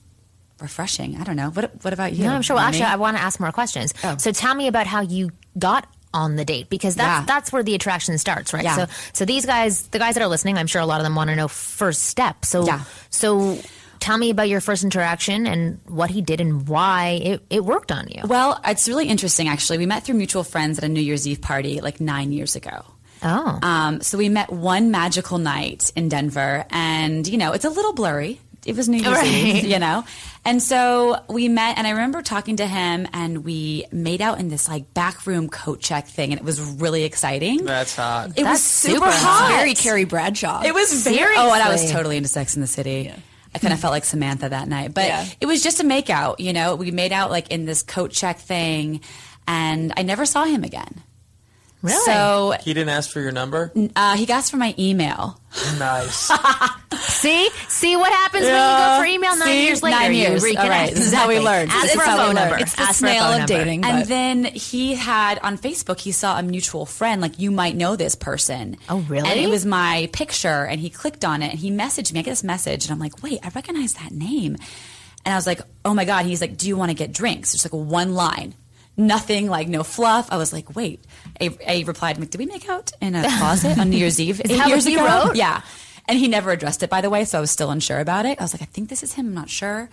refreshing. I don't know. What What about you? No, I'm sure. Well, actually, I want to ask more questions. Oh. So tell me about how you got on the date because that's Yeah. that's where the attraction starts, right? Yeah. So so these guys, the guys that are listening, I'm sure a lot of them want to know first step. So Yeah. so tell me about your first interaction and what he did and why it, it worked on you. Well, it's really interesting actually. We met through mutual friends at a New Year's Eve party like nine years ago. Oh. Um, so we met one magical night in Denver, and you know, it's a little blurry. It was New Year's Right. Eve, you know, and so we met, and I remember talking to him, and we made out in this like back room coat check thing, and it was really exciting. That's hot. It was super super hot. Very Carrie Bradshaw. It was very. Oh, and I was totally into Sex in the City. I kind of felt like Samantha that night, but Yeah. it was just a make out. You know, we made out like in this coat check thing, and I never saw him again. Really? So He didn't ask for your number. uh, he asked for my email. Nice. [LAUGHS] see, see what happens when you go for email nine See? years later. Nine years. All reconnect. right. This is how we learn. Ask This for a phone number. It's the Ask for a snail phone of number. dating. And then he had on Facebook, he saw a mutual friend, like, you might know this person. Oh, really? And it was my picture, and he clicked on it, and he messaged me. I get this message, and I'm like, wait, I recognize that name. And I was like, oh my God. He's like, do you want to get drinks? Just like one line. Nothing, like no fluff. I was like, wait. I, I replied, did we make out in a closet on New Year's Eve? [LAUGHS] Is eight years ago? wrote? Yeah. And he never addressed it, by the way, so I was still unsure about it. I was like, I think this is him. I'm not sure.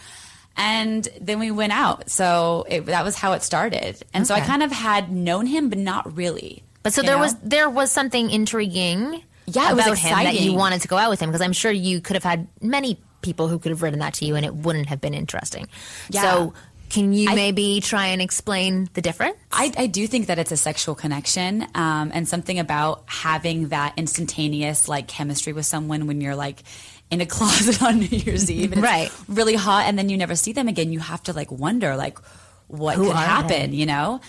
And then we went out. So it, that was how it started. And so I kind of had known him, but not really. But so there know? was there was something intriguing Yeah, it was about him that you wanted to go out with him because I'm sure you could have had many people who could have written that to you and it wouldn't have been interesting. Yeah. So can you I- maybe try and explain the difference? I, I do think that it's a sexual connection um, and something about having that instantaneous like chemistry with someone when you're like in a [LAUGHS] closet on New Year's Eve and it's Right. really hot and then you never see them again. You have to like wonder like what Who could happen, they? you know?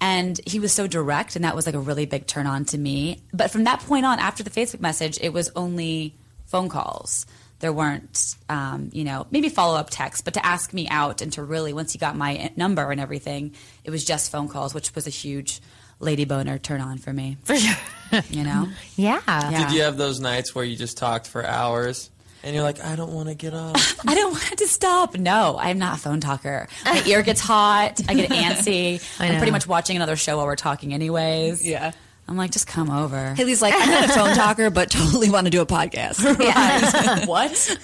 And he was so direct and that was like a really big turn on to me. But from that point on, after the Facebook message, it was only phone calls. There weren't, um, you know, maybe follow up texts, but to ask me out and to really, once he got my number and everything, it was just phone calls, which was a huge lady boner turn on for me. For sure. [LAUGHS] You know? yeah. Yeah. Did you have those nights where you just talked for hours and you're like, I don't want to get up? [LAUGHS] I don't want to stop. No, I'm not a phone talker. My ear gets hot. I get [LAUGHS] antsy. I I'm pretty much watching another show while we're talking, anyways. Yeah. I'm like, just come over. Haley's like, [LAUGHS] I'm not a phone talker, but totally want to do a podcast. [LAUGHS] [LAUGHS] what?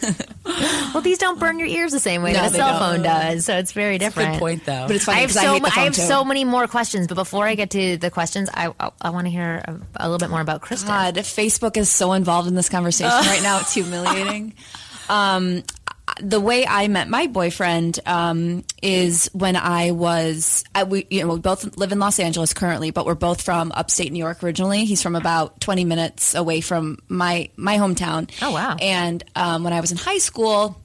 Well, these don't burn your ears the same way No, that a they cell don't. phone does, so it's very different. Good point, though. But it's funny I have because I, so hate the phone I have too. so many more questions, but before I get to the questions, I I, I want to hear a, a little bit more about Kristen. God, Facebook is so involved in this conversation right now. It's humiliating. um, the way I met my boyfriend um, is when I was I, we you know we both live in Los Angeles currently, but we're both from upstate New York originally. He's from about twenty minutes away from my my hometown. Oh, wow. And um, when I was in high school,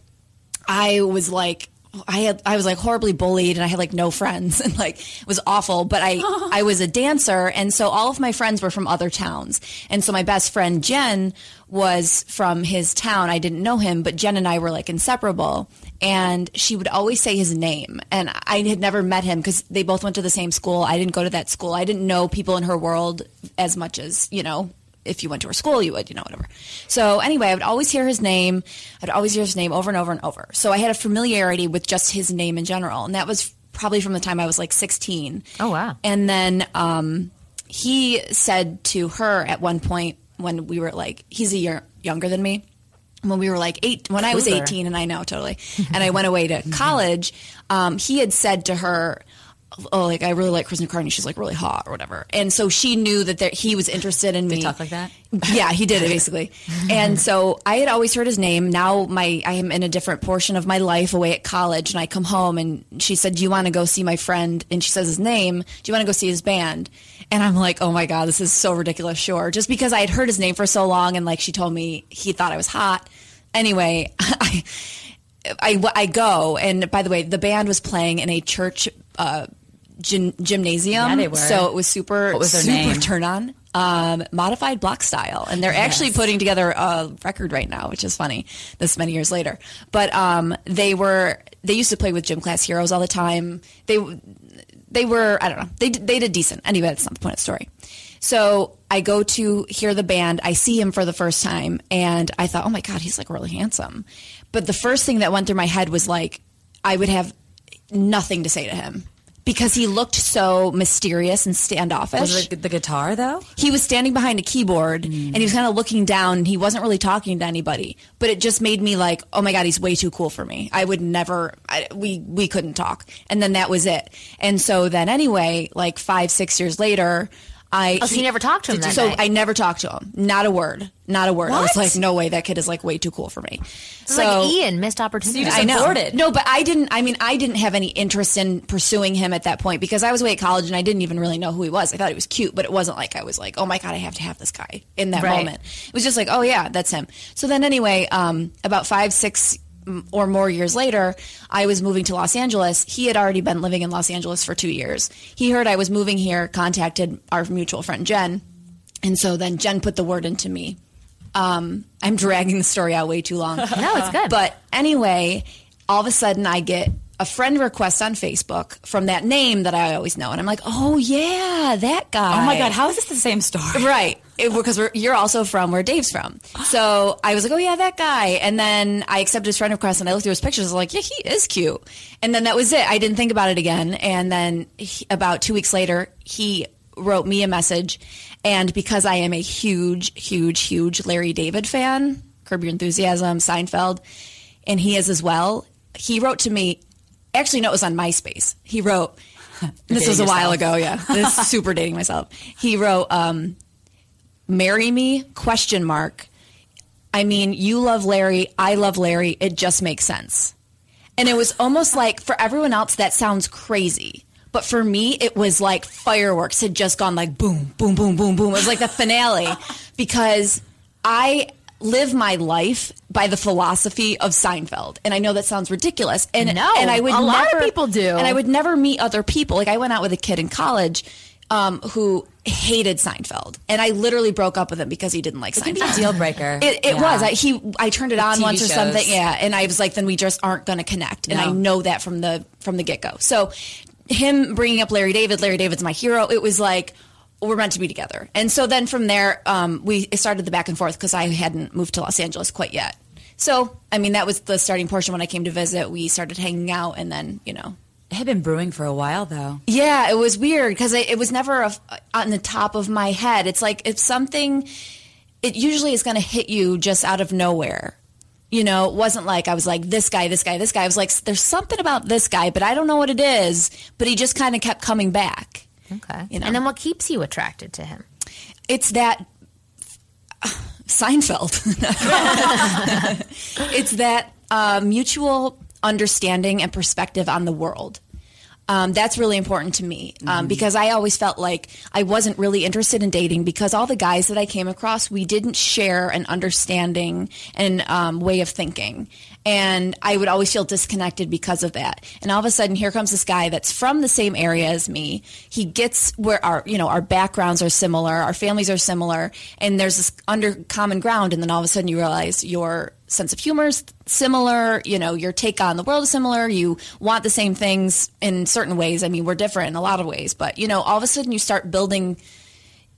I was like I had I was like horribly bullied and I had like no friends [LAUGHS] and like it was awful but I [LAUGHS] I was a dancer and so all of my friends were from other towns and so my best friend Jen was from his town I didn't know him but Jen and I were like inseparable and she would always say his name and I had never met him cuz they both went to the same school I didn't go to that school I didn't know people in her world as much as you know if you went to her school, you would, you know, whatever. So anyway, I would always hear his name. I'd always hear his name over and over and over. So I had a familiarity with just his name in general, and that was probably from the time I was like 16. Oh, wow. And then um, he said to her at one point when we were like, he's a year younger than me. when we were like eight, when I was 18, and I know totally, and I went away to college, um, he had said to her, Oh, like I really like Kristen Carney. She's like really hot or whatever. And so she knew that there, he was interested in me. talk like that? [LAUGHS] Yeah, he did it basically. and so I had always heard his name. Now my I am in a different portion of my life away at college, and I come home and she said, "Do you want to go see my friend?" And she says his name. Do you want to go see his band? And I'm like, "Oh my god, this is so ridiculous." Sure, just because I had heard his name for so long, and like she told me he thought I was hot. Anyway, [LAUGHS] I. I, I go, and by the way, the band was playing in a church uh, gym, gymnasium. Yeah, they were. So it was super, What was their super name? turn on. Um, modified block style, and they're actually putting together a record right now, which is funny. This many years later, but um, they were they used to play with gym class heroes all the time. They they were I don't know they they did decent anyway. That's not the point of the story. So I go to hear the band. I see him for the first time, and I thought, oh my god, he's like really handsome. But the first thing that went through my head was like, I would have nothing to say to him because he looked so mysterious and standoffish. Was it the guitar though? he was standing behind a keyboard and he was kind of looking down and he wasn't really talking to anybody but it just made me like oh my god he's way too cool for me i would never I, we we couldn't talk and then that was it and so then anyway like five six years later I Oh, so you never talked to him that so night? I never talked to him. Not a word. Not a word. I was like, no way, that kid is like way too cool for me. It's like Ian missed opportunity. just I know. aborted. No, but I didn't. I mean, I didn't have any interest in pursuing him at that point because I was away at college and I didn't even really know who he was. I thought he was cute, but it wasn't like I was like, oh my god, I have to have this guy in that Right. moment. It was just like, oh yeah, that's him. So then anyway, um, about five, six or more years later, I was moving to Los Angeles. He had already been living in Los Angeles for two years. He heard I was moving here, contacted our mutual friend Jen, and so then Jen put the word into me. Um, I'm dragging the story out way too long. [LAUGHS] No, it's good. But anyway, all of a sudden I get a friend request on Facebook from that name that I always know, and I'm like, oh yeah, that guy. Oh my god, how is this the same story? [LAUGHS] Right, because you're also from where Dave's from. So I was like, oh yeah, that guy. And then I accepted his friend request, and I looked through his pictures. I was like, yeah, he is cute. And then that was it. I didn't think about it again. And then he, about two weeks later, he wrote me a message, and because I am a huge, huge, huge Larry David fan, Curb Your Enthusiasm, Seinfeld, and he is as well. He wrote to me. Actually, no, it was on MySpace. He wrote. [LAUGHS] This was a while ago. Yeah, [LAUGHS] this is super dating myself. He wrote, um, "Marry me?" Question mark. I mean, you love Larry. I love Larry. It just makes sense. And it was almost like for everyone else that sounds crazy. But for me, it was like fireworks had just gone like boom, boom, boom, boom, boom. It was like the finale [LAUGHS] because I live my life by the philosophy of Seinfeld. And I know that sounds ridiculous. And No, and I would a lot of never, people do. And I would never meet other people. Like I went out with a kid in college um, who hated Seinfeld. And I literally broke up with him because he didn't like It can be a Seinfeld. deal breaker. [LAUGHS] It, it Yeah. was. I, he. I turned it on once or something. Yeah, and I was like, then we just aren't going to connect, and I know that from the from the get go. So, him bringing up Larry David, Larry David's my hero. It was like we're meant to be together, and so then from there, um, we started the back and forth because I hadn't moved to Los Angeles quite yet. So, I mean, that was the starting portion when I came to visit. We started hanging out, and then you know, It had been brewing for a while though. yeah, it was weird because it was never a, on the top of my head. It's like it's something. It usually is going to hit you just out of nowhere. You know, it wasn't like I was like this guy, this guy, this guy. I was like, there's something about this guy, but I don't know what it is. But he just kind of kept coming back. Okay. You know. And then what keeps you attracted to him? It's that Seinfeld. [LAUGHS] it's that uh, mutual understanding and perspective on the world. Um, that's really important to me um, because I always felt like I wasn't really interested in dating because all the guys that I came across, we didn't share an understanding and um, way of thinking. And I would always feel disconnected because of that. And all of a sudden, here comes this guy that's from the same area as me. He gets where our, you know, our backgrounds are similar, our families are similar, and there's this under common ground. And then all of a sudden, you realize your sense of humor is similar. You know, your take on the world is similar. You want the same things in certain ways. I mean, we're different in a lot of ways, but you know, all of a sudden, you start building.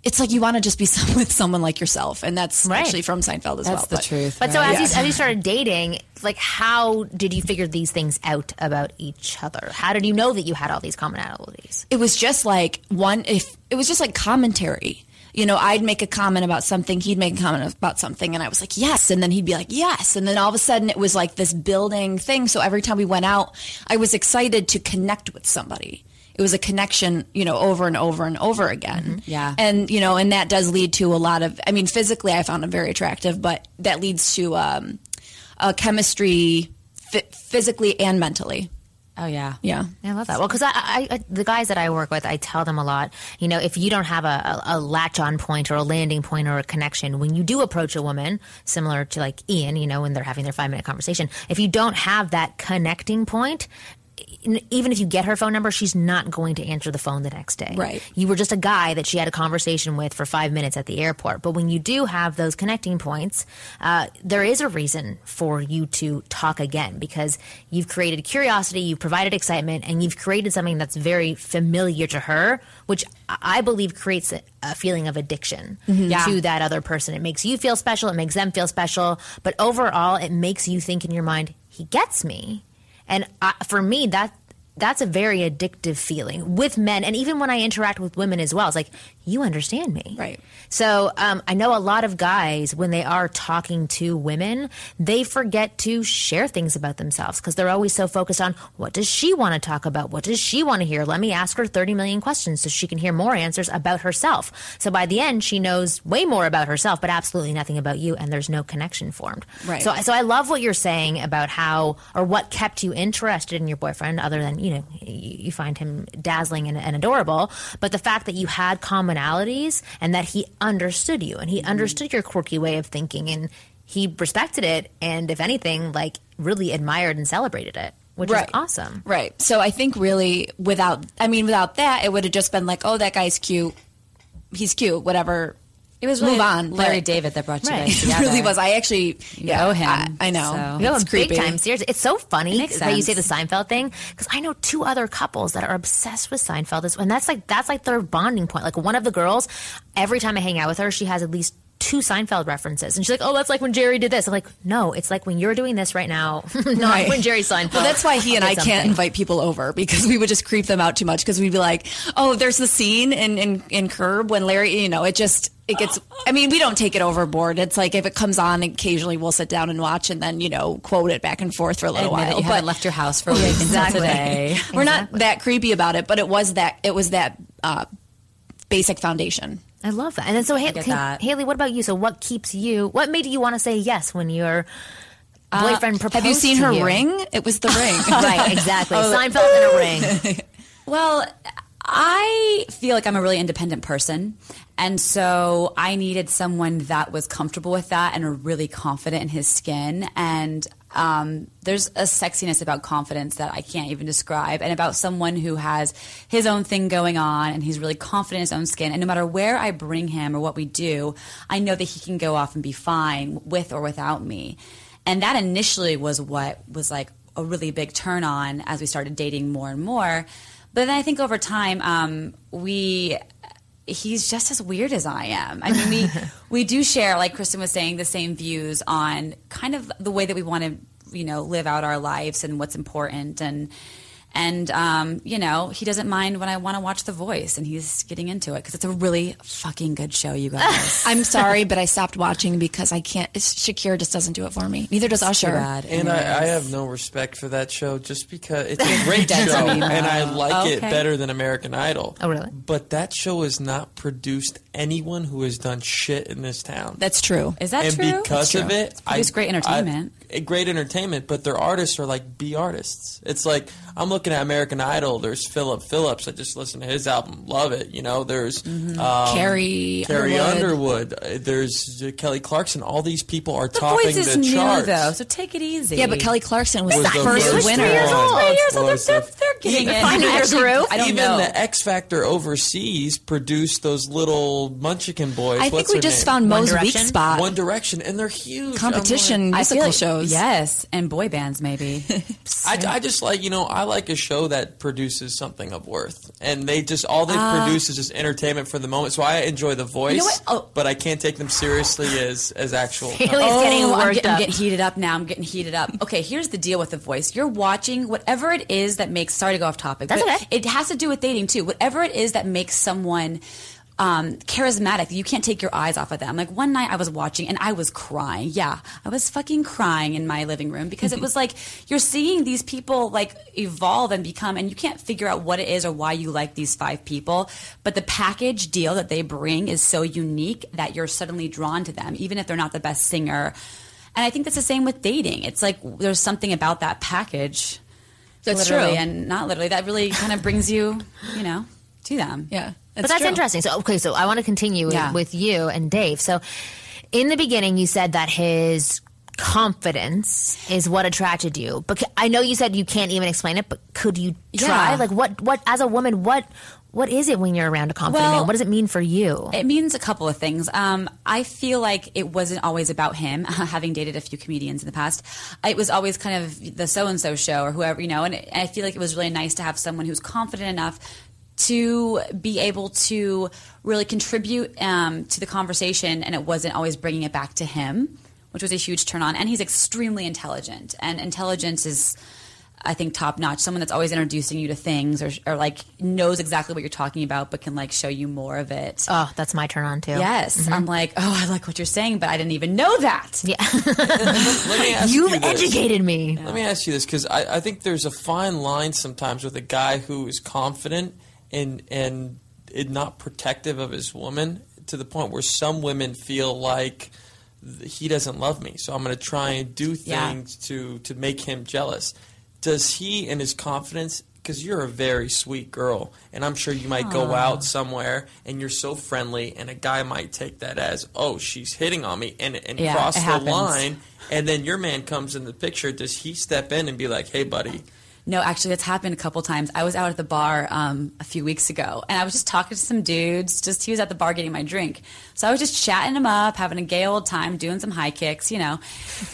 It's like you want to just be [LAUGHS] some, with someone like yourself, and that's Right. actually from Seinfeld as That's well. the but- truth. But so right? as, you, as you started [LAUGHS] dating, like how did you figure these things out about each other? How did you know that you had all these commonalities? it was just like one if it was just like commentary you know, I'd make a comment about something, he'd make a comment about something, and I was like, yes. And then he'd be like, yes. And then all of a sudden it was like this building thing. So every time we went out, I was excited to connect with somebody. It was a connection, you know, over and over and over again. Yeah. And, you know, and that does lead to a lot of, I mean, physically I found him very attractive, but that leads to um, a chemistry f- physically and mentally. Oh yeah. Yeah. I love that. Well, because I, I, I, the guys that I work with, I tell them a lot. You know, if you don't have a, a, a latch on point or a landing point or a connection, when you do approach a woman, similar to like Ian, you know, when they're having their five minute conversation, if you don't have that connecting point, even if you get her phone number, she's not going to answer the phone the next day. Right. You were just a guy that she had a conversation with for five minutes at the airport. But when you do have those connecting points, uh, there is a reason for you to talk again because you've created curiosity, you've provided excitement, and you've created something that's very familiar to her, which I believe creates a, a feeling of addiction to that other person. It makes you feel special, it makes them feel special, but overall, it makes you think in your mind, he gets me. And I, for me, that that's a very addictive feeling with men, and even when I interact with women as well. It's like you understand me, Right. So um, I know a lot of guys when they are talking to women, they forget to share things about themselves because they're always so focused on what does she want to talk about, what does she want to hear. Let me ask her thirty million questions so she can hear more answers about herself. So by the end, she knows way more about herself, but absolutely nothing about you, and there's no connection formed. Right. So so I love what you're saying about how or what kept you interested in your boyfriend, other than you know you, find him dazzling and, and adorable, but the fact that you had commonalities and that he understood you and he mm-hmm. understood your quirky way of thinking and he respected it and if anything like really admired and celebrated it, which is awesome. Right. So I think really without, I mean, without that, it would have just been like, oh, that guy's cute. He's cute. Whatever. It was Move really on. Larry But- David that brought you Right. guys [LAUGHS] It really was. I actually yeah, owe him, I, I know. so- You know, It's a big creepy. time seriously. It's so funny makes that you say the. Seinfeld thing because I know two other couples that are obsessed with Seinfeld, This- and that's like that's like their bonding point. Like one of the girls, every time I hang out with her, she has at least two Seinfeld references, and she's like, "Oh, that's like when Jerry did this." I'm like, "No, it's like when you're doing this right now, [LAUGHS] not Right. when Jerry Seinfeld." Well, that's why he and did I can't invite people over because we would just creep them out too much because we'd be like, oh, there's the scene in, in, in Curb when Larry, you know, it just, it gets, I mean, we don't take it overboard. It's like if it comes on, occasionally we'll sit down and watch and then, you know, quote it back and forth for a little while. haven't left your house for a week Exactly. today. We're not that creepy about it, but it was that, it was that uh, basic foundation. I love that. And then so, Haley. Haley, what about you? So, what keeps you? What made you want to say yes when your boyfriend proposed? Uh, Have you seen her you? ring? It was the ring. [LAUGHS] right, exactly. Oh, Seinfeld in a ring. [LAUGHS] Well, I feel like I'm a really independent person. And so I needed someone that was comfortable with that and really confident in his skin. And um, there's a sexiness about confidence that I can't even describe, and about someone who has his own thing going on and he's really confident in his own skin. And no matter where I bring him or what we do, I know that he can go off and be fine with or without me. And that initially was what was like a really big turn on as we started dating more and more. But then I think over time, um, we he's just as weird as I am. I mean, we [LAUGHS] we do share, like Kristen was saying, the same views on kind of the way that we want to, you know, live out our lives and what's important and. And um, you know, he doesn't mind when I want to watch The Voice, and he's getting into it because it's a really fucking good show, you guys. [LAUGHS] I'm sorry, but I stopped watching because I can't. Shakira just doesn't do it for me. Neither does Usher. Too bad. And I, I have no respect for that show just because it's [LAUGHS] a great show and I Mo. like it better than American Idol. Oh, really? But that show has not produced anyone who has done shit in this town. That's true. Is that and true? because of it, It's produced great entertainment. I, great entertainment, but their artists are like B artists. It's like I'm looking at American Idol. There's Phillip Phillips. I just listened to his album, love it. You know, there's Mm-hmm. um, Carrie Carrie Underwood. Underwood. Uh, There's uh, Kelly Clarkson. All these people are talking the topping Voice is the new charts. though, so take it easy. Yeah, but Kelly Clarkson was, Was the the first first winner. one. years old. Three years old. Was They're, the- they're getting it. Finding their Actually, groove. I don't Even know. the X Factor overseas produced those little Munchkin boys. I think What's we just name? found One Mo's weak Direction? spot. One Direction, and they're huge. competition I feel musical like- shows. Yes, and boy bands maybe. [LAUGHS] I, I just like you know I like a show that produces something of worth, and they just all they ah. produce is just entertainment for the moment. So I enjoy The Voice, what? Oh. but I can't take them seriously as as actual. [LAUGHS] Haley's Oh, getting I'm worked getting, up. I'm getting heated up now. I'm getting heated up. Okay, here's the deal with the voice. You're watching whatever it is that makes. Sorry to go off topic. That's but okay. It has to do with dating too. Whatever it is that makes someone um, charismatic. You can't take your eyes off of them. Like one night I was watching and I was crying. Yeah, I was fucking crying in my living room because it was [LAUGHS] like you're seeing these people like evolve and become, and you can't figure out what it is or why you like these five people. But the package deal that they bring is so unique that you're suddenly drawn to them, even if they're not the best singer. And I think that's the same with dating. It's like there's something about that package. That's literally true. and not literally. That really kind of brings you, you know, to them. Yeah. But that's true. interesting. So okay, so I want to continue with, Yeah. with you and Dave. So in the beginning, you said that his confidence is what attracted you. But I know you said you can't even explain it. But could you try? Yeah. Like what? What as a woman? What? What is it when you're around a confident Well, man? What does it mean for you? It means a couple of things. Um, I feel like it wasn't always about him, [LAUGHS] having dated a few comedians in the past. It was always kind of the so and so show or whoever, you know, and it, I feel like it was really nice to have someone who's confident enough to be able to really contribute um, to the conversation and it wasn't always bringing it back to him, which was a huge turn on. And he's extremely intelligent, and intelligence is. I think top notch. Someone that's always introducing you to things, or, or like knows exactly what you're talking about, but can like show you more of it. oh, that's my turn on too. Yes, I'm like, oh, I like what you're saying, but I didn't even know that. Yeah. [LAUGHS] Let me ask You've you this. educated me. Let me ask you this because I, I think there's a fine line sometimes with a guy who is confident and and and not protective of his woman to the point where some women feel like he doesn't love me, so I'm going to try and do Yeah. things to to make him jealous. Does he in his confidence? Because you're a very sweet girl, and I'm sure you might go out somewhere and you're so friendly, and a guy might take that as, "Oh, she's hitting on me," and and Yeah, cross the happens. line, and then your man comes in the picture. Does he step in and be like, "Hey, buddy"? No, actually, that's happened a couple times. I was out at the bar um, a few weeks ago, and I was just talking to some dudes. Just he was at the bar getting my drink, so I was just chatting him up, having a gay old time, doing some high kicks, you know.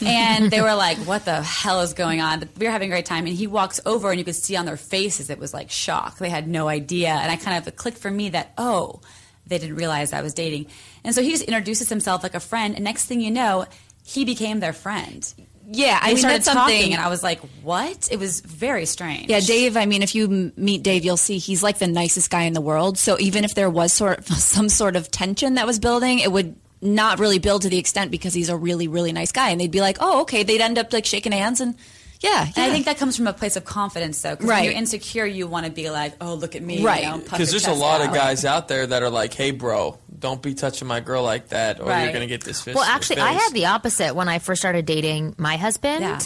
And they were like, "What the hell is going on?" We were having a great time, and he walks over, and you could see on their faces it was like shock. They had no idea, and I kind of clicked for me that oh, they didn't realize I was dating, and so he just introduces himself like a friend, and next thing you know, he became their friend. Yeah, I mean started that's something. talking, and I was like, "What?" It was very strange. Yeah, Dave. I mean, if you meet Dave, you'll see he's like the nicest guy in the world. So even if there was sort of [LAUGHS] some sort of tension that was building, it would not really build to the extent because he's a really, really nice guy. And they'd be like, "Oh, okay." They'd end up like shaking hands and yeah, And I think that comes from a place of confidence, though. Because Right. when you're insecure, you want to be like, "Oh, look at me!" Right. You know, Because there's a lot out. of guys out there that are like, "Hey, bro, don't be touching my girl like that, or you're gonna get this fist." Well, in the actually, I had the opposite when I first started dating my husband. Yeah.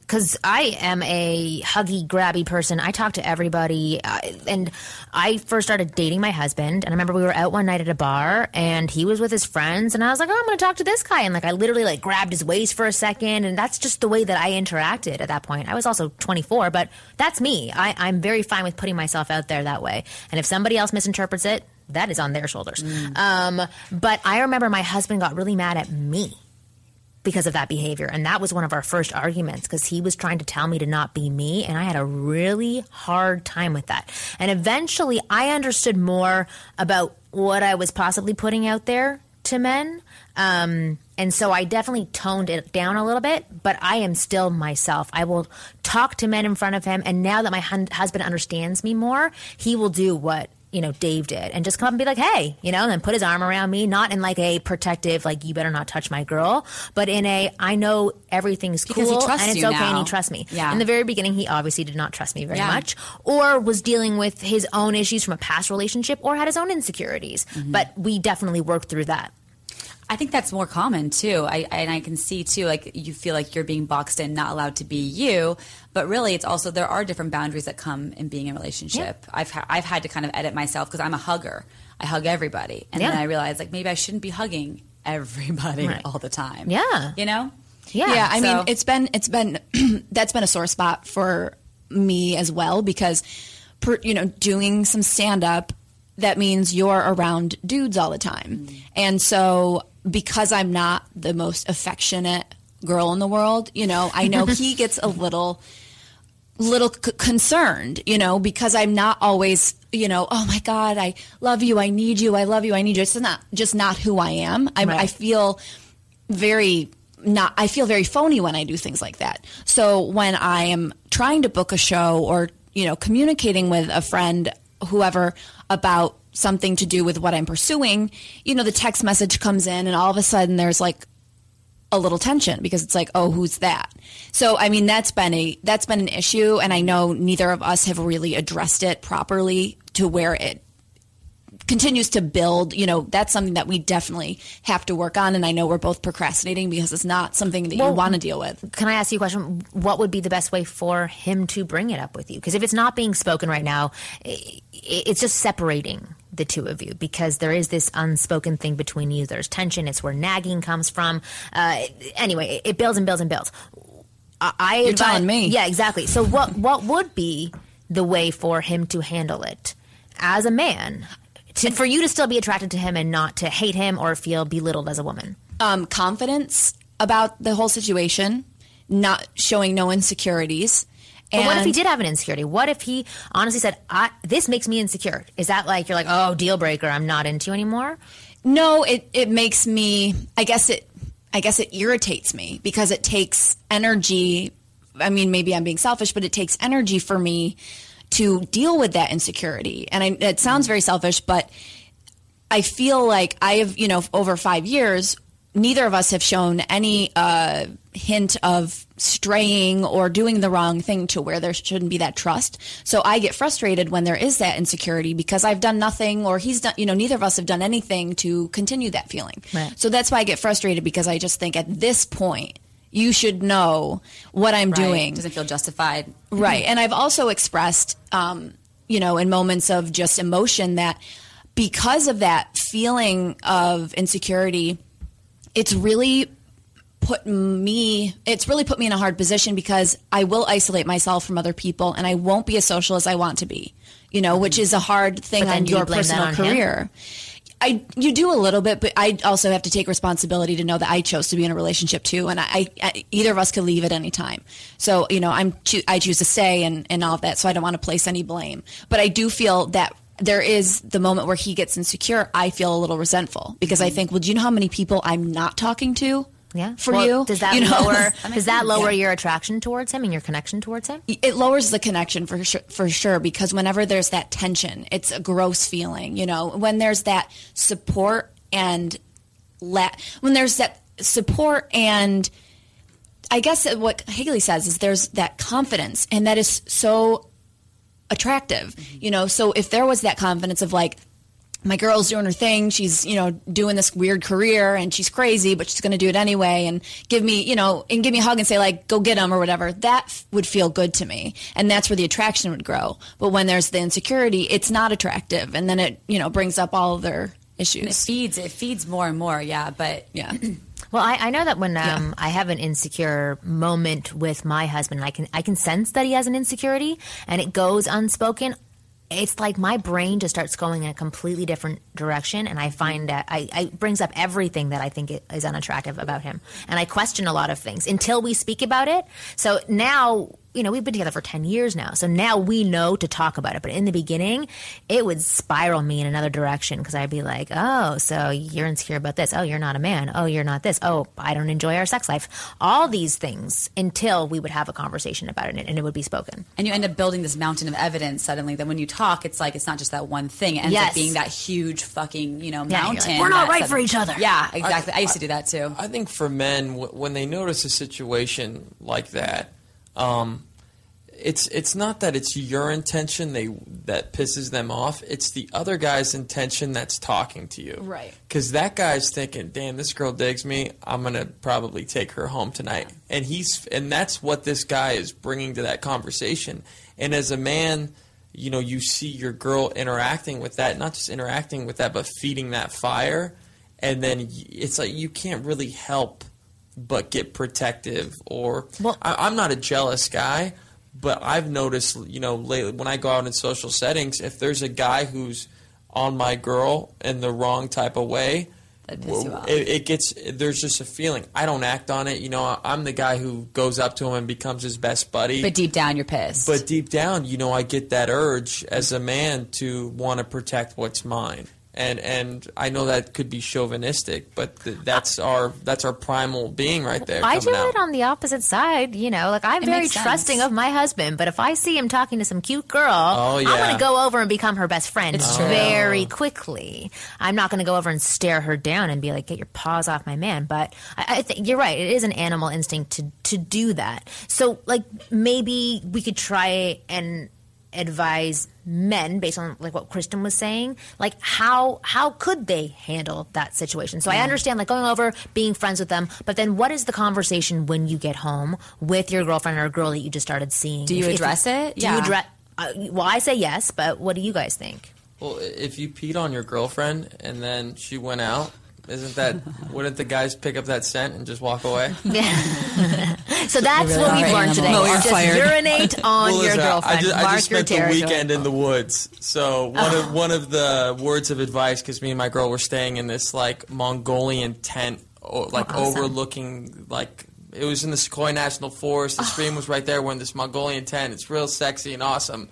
Because I am a huggy, grabby person. I talk to everybody. Uh, and I first started dating my husband. And I remember we were out one night at a bar and he was with his friends. And I was like, oh, I'm going to talk to this guy. And like, I literally like grabbed his waist for a second. And that's just the way that I interacted at that point. I was also 24, but that's me. I, I'm very fine with putting myself out there that way. And if somebody else misinterprets it, that is on their shoulders. Um, but I remember my husband got really mad at me because of that behavior. And that was one of our first arguments because he was trying to tell me to not be me. And I had a really hard time with that. And eventually I understood more about what I was possibly putting out there to men. Um, and so I definitely toned it down a little bit, but I am still myself. I will talk to men in front of him. And now that my hun- husband understands me more, he will do what you know, Dave did and just come up and be like, hey, you know, and then put his arm around me, not in like a protective, like, you better not touch my girl, but in a, I know everything's Because he cool and it's okay and he trusts me. Yeah. In the very beginning, he obviously did not trust me very Yeah. much or was dealing with his own issues from a past relationship or had his own insecurities. Mm-hmm. But we definitely worked through that. I think that's more common too. I and I can see too, like you feel like you're being boxed in, not allowed to be you. But really, it's also there are different boundaries that come in being in a relationship. I've ha- I've had to kind of edit myself because I'm a hugger. I hug everybody, and then I realized like maybe I shouldn't be hugging everybody Right. all the time. Yeah. you know. Yeah. Yeah, I so- mean, it's been it's been [CLEARS THROAT] that's been a sore spot for me as well because, per, you know, doing some stand up that means you're around dudes all the time, mm. and so because I'm not the most affectionate girl in the world, you know, I know he [LAUGHS] gets a little little c- concerned, you know, because I'm not always, you know, oh my God, I love you, I need you, I love you, I need you. It's not just not who I am. I'm, I feel very not. I feel very phony when I do things like that. So when I am trying to book a show or you know communicating with a friend, whoever about something to do with what I'm pursuing, you know, the text message comes in and all of a sudden there's like a little tension because it's like, oh, who's that? So, I mean, that's been a that's been an issue, and I know neither of us have really addressed it properly to where it continues to build. You know, that's something that we definitely have to work on, and I know we're both procrastinating because it's not something that Well, you want to deal with. Can I ask you a question? What would be the best way for him to bring it up with you? Because if it's not being spoken right now, it's just separating the two of you because there is this unspoken thing between you. There's tension. It's where nagging comes from. Uh, anyway, it, it builds and builds and builds. I, I You're advise- telling me. Yeah, exactly. So what what would be the way for him to handle it as a man? To, for you to still be attracted to him and not to hate him or feel belittled as a woman. um, confidence about the whole situation, not showing no insecurities. But what if he did have an insecurity? What if he honestly said, I, "This makes me insecure"? Is that like you're like, "Oh, deal breaker, I'm not into you anymore"? No, it it makes me. I guess it. I guess it irritates me because it takes energy. I mean, maybe I'm being selfish, but it takes energy for me to deal with that insecurity. And I, it sounds very selfish, but I feel like I have, you know, over five years, neither of us have shown any uh, hint of straying or doing the wrong thing to where there shouldn't be that trust. So I get frustrated when there is that insecurity because I've done nothing or he's done, you know, neither of us have done anything to continue that feeling. Right. So that's why I get frustrated because I just think at this point, you should know what I'm Right. doing. Doesn't feel justified. Right. And I've also expressed, um, you know, in moments of just emotion that because of that feeling of insecurity, it's really put me it's really put me in a hard position because I will isolate myself from other people and I won't be as social as I want to be. You know, which is a hard thing on you your personal on him? I you do a little bit, but I also have to take responsibility to know that I chose to be in a relationship too, and I, I either of us could leave at any time. So you know, I'm choo- I choose to stay and and all of that. So I don't want to place any blame, but I do feel that there is the moment where he gets insecure. I feel a little resentful because I mm-hmm. think, well, do you know how many people I'm not talking to? Yeah. for Well, you, does that you know? lower [LAUGHS] does that lower Yeah your attraction towards him and your connection towards him? it lowers the connection for sure, for sure because whenever there's that tension, it's a gross feeling. You know, when there's that support and la- when there's that support and I guess what Haley says is there's that confidence, and that is so attractive. Mm-hmm. You know, so if there was that confidence of like, my girl's doing her thing. She's, you know, doing this weird career and she's crazy, but she's going to do it anyway and give me, you know, and give me a hug and say like, go get him or whatever. That f- would feel good to me. And that's where the attraction would grow. But when there's the insecurity, it's not attractive. And then it, you know, brings up all of their It issues. feeds. It feeds more and more. Yeah, but Yeah. [CLEARS THROAT] Well, I, I know that when um, I have an insecure moment with my husband, I can I can sense that he has an insecurity, and it goes unspoken. It's like my brain just starts going in a completely different direction, and I find that I, I brings up everything that I think is unattractive about him, and I question a lot of things until we speak about it. So now, you know, we've been together for ten years now, so now we know to talk about it. But in the beginning, it would spiral me in another direction because I'd be like, "Oh, so you're insecure about this? Oh, you're not a man? Oh, you're not this? Oh, I don't enjoy our sex life." All these things until we would have a conversation about it, and it would be spoken. and you end up building this mountain of evidence suddenly that when you talk, it's like it's not just that one thing. It ends Yes. up being that huge fucking you know Yeah, like, mountain. "We're not right sudden- for each other." Yeah, exactly. I, used to do that too. I think for men, w- when they notice a situation like that, um, it's it's not that it's your intention they that pisses them off. It's the other guy's intention that's talking to you, Right. Because that guy's thinking, "Damn, this girl digs me. I'm gonna probably take her home tonight." And he's and that's what this guy is bringing to that conversation. And as a man, you know, you see your girl interacting with that, not just interacting with that, but feeding that fire. And then it's like you can't really help but get protective. Or Well- I, I'm not a jealous guy, but I've noticed, you know, lately when I go out in social settings, if there's a guy who's on my girl in the wrong type of way, That piss you off. it, it gets there's just a feeling. I don't act on it. You know, I'm the guy who goes up to him and becomes his best buddy. But deep down, you're pissed. But deep down, you know, I get that urge as a man to want to protect what's mine. And and I know that could be chauvinistic, but th- that's our that's our primal being right there. I do out. it on the opposite side. You know, like I'm It very trusting of my husband, but if I see him talking to some cute girl, Oh, I'm going to go over and become her best friend It's true. very quickly. I'm not going to go over and stare her down and be like, "Get your paws off my man." But I, I think you're right. It is an animal instinct to to do that. So, like, maybe we could try and advise men based on like what Kristen was saying like how how could they handle that situation so I understand like going over being friends with them but then what is the conversation when you get home with your girlfriend or a girl that you just started seeing Do you If- if- address it? do Yeah. you address uh, well I say yes but what do you guys think Well, if you peed on your girlfriend and then she went out, isn't that [LAUGHS] wouldn't the guys pick up that scent and just walk away? [LAUGHS] [LAUGHS] so that's really what we've learned today animals. is Well, just fired. urinate on Well, your listen, girlfriend I just, I mark just your spent the weekend in the woods. So one of one of the words of advice, because me and my girl were staying in this like Mongolian tent, o- like Awesome. overlooking like it was in the Sequoia National Forest. The stream was right there. We're in this Mongolian tent. It's real sexy and awesome.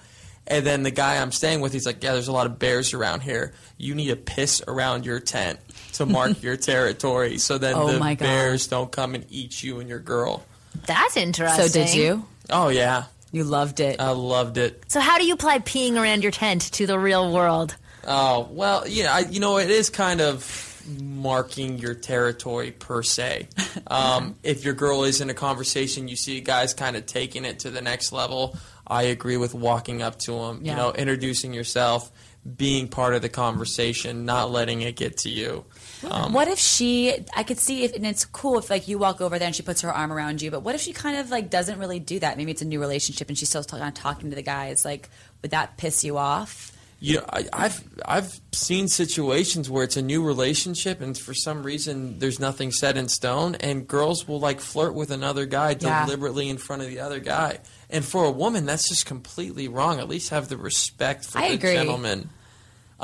And then the guy I'm staying with, he's like, "Yeah, there's a lot of bears around here. You need to piss around your tent to mark [LAUGHS] your territory, so then Oh the bears don't come and eat you and your girl." That's interesting So did you? Oh yeah, You loved it. I loved it. so how do you apply peeing around your tent to the real world Oh well, yeah, I, you know it is kind of marking your territory per se. [LAUGHS] Um, if your girl is in a conversation, you see guys kind of taking it to the next level. I agree with walking up to them, Yeah. you know, introducing yourself, being part of the conversation, not letting it get to you. Um, what if she? I could see if, and it's cool if like you walk over there and she puts her arm around you. But what if she kind of like doesn't really do that? Maybe it's a new relationship and she's still kind of talking to the guys. Like, would that piss you off? You know, I, I've I've seen situations where it's a new relationship, and for some reason there's nothing set in stone, and girls will like flirt with another guy Yeah. deliberately in front of the other guy. And for a woman, that's just completely wrong. At least have the respect for I the agree. gentleman.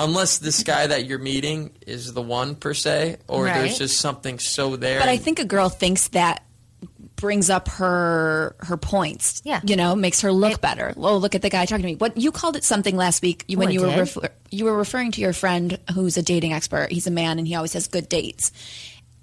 Unless this guy that you're meeting is the one per se, or Right. there's just something so there. But I think a girl thinks that brings up her her points. Yeah. you know, makes her look better. Oh, look at the guy talking to me. What you called it something last week you- Oh, when I you were refer- you were referring to your friend who's a dating expert. He's a man and he always has good dates.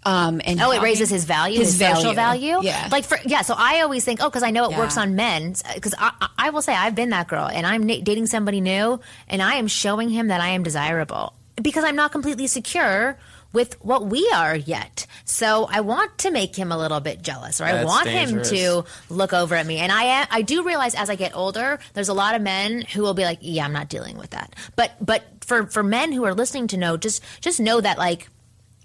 Um, and Oh, it how- raises his value, his, His social value. value. Yeah. like for yeah. So I always think, oh, because I know it Yeah. works on men. Because I, I, I will say I've been that girl, and I'm na- dating somebody new, and I am showing him that I am desirable because I'm not completely secure with what we are yet. So I want to make him a little bit jealous, or I That's want dangerous. him to look over at me. And I I do realize as I get older, there's a lot of men who will be like, yeah, I'm not dealing with that. But but for for men who are listening to know, just just know that like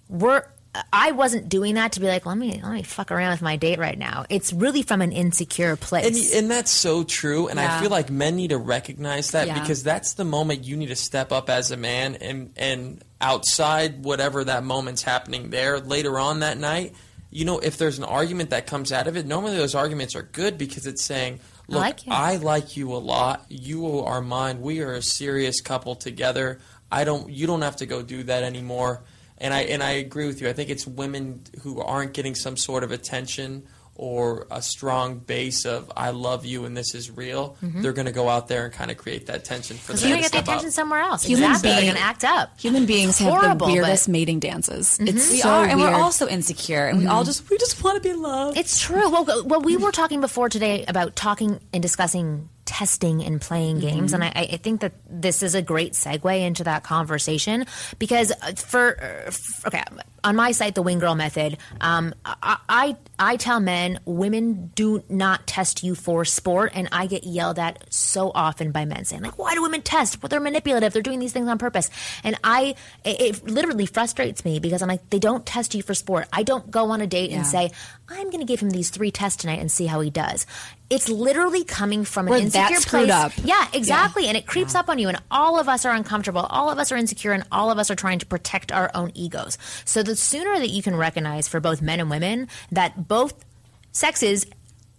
we're I wasn't doing that to be like, let me let me fuck around with my date right now. It's really from an insecure place. and that's so true. And Yeah. I feel like men need to recognize that Yeah. because that's the moment you need to step up as a man and, and outside whatever that moment's happening there later on that night. You know, if there's an argument that comes out of it, normally those arguments are good because it's saying, I look, like you." I like you a lot. You are mine. We are a serious couple together. I don't. You don't have to go do that anymore. And I and I agree with you. I think it's women who aren't getting some sort of attention or a strong base of "I love you" and this is real. They're going to go out there and kind of create that tension for Because them. you're gonna get the step up. attention somewhere else. Human exactly. They're gonna act up. Human beings have horrible, the but- Mm-hmm. weirdest mating dances. It's We so are, and weird. we're also insecure, and we all just we just want to be loved. It's true. Well, well, we were talking before today about talking and discussing testing and playing games, and I, I think that this is a great segue into that conversation because uh, for, uh, okay, on my site, the Wing Girl Method, um, I, I I tell men women do not test you for sport, and I get yelled at so often by men saying like, "Why do women test? Well, they're manipulative. They're doing these things on purpose," and I it, it literally frustrates me because I'm like, they don't test you for sport. I don't go on a date Yeah. and say, I'm going to give him these three tests tonight and see how he does. It's literally coming from an We're insecure place. up. Yeah, exactly. And it creeps up on you. And all of us are uncomfortable. All of us are insecure. And all of us are trying to protect our own egos. So the sooner that you can recognize for both men and women that both sexes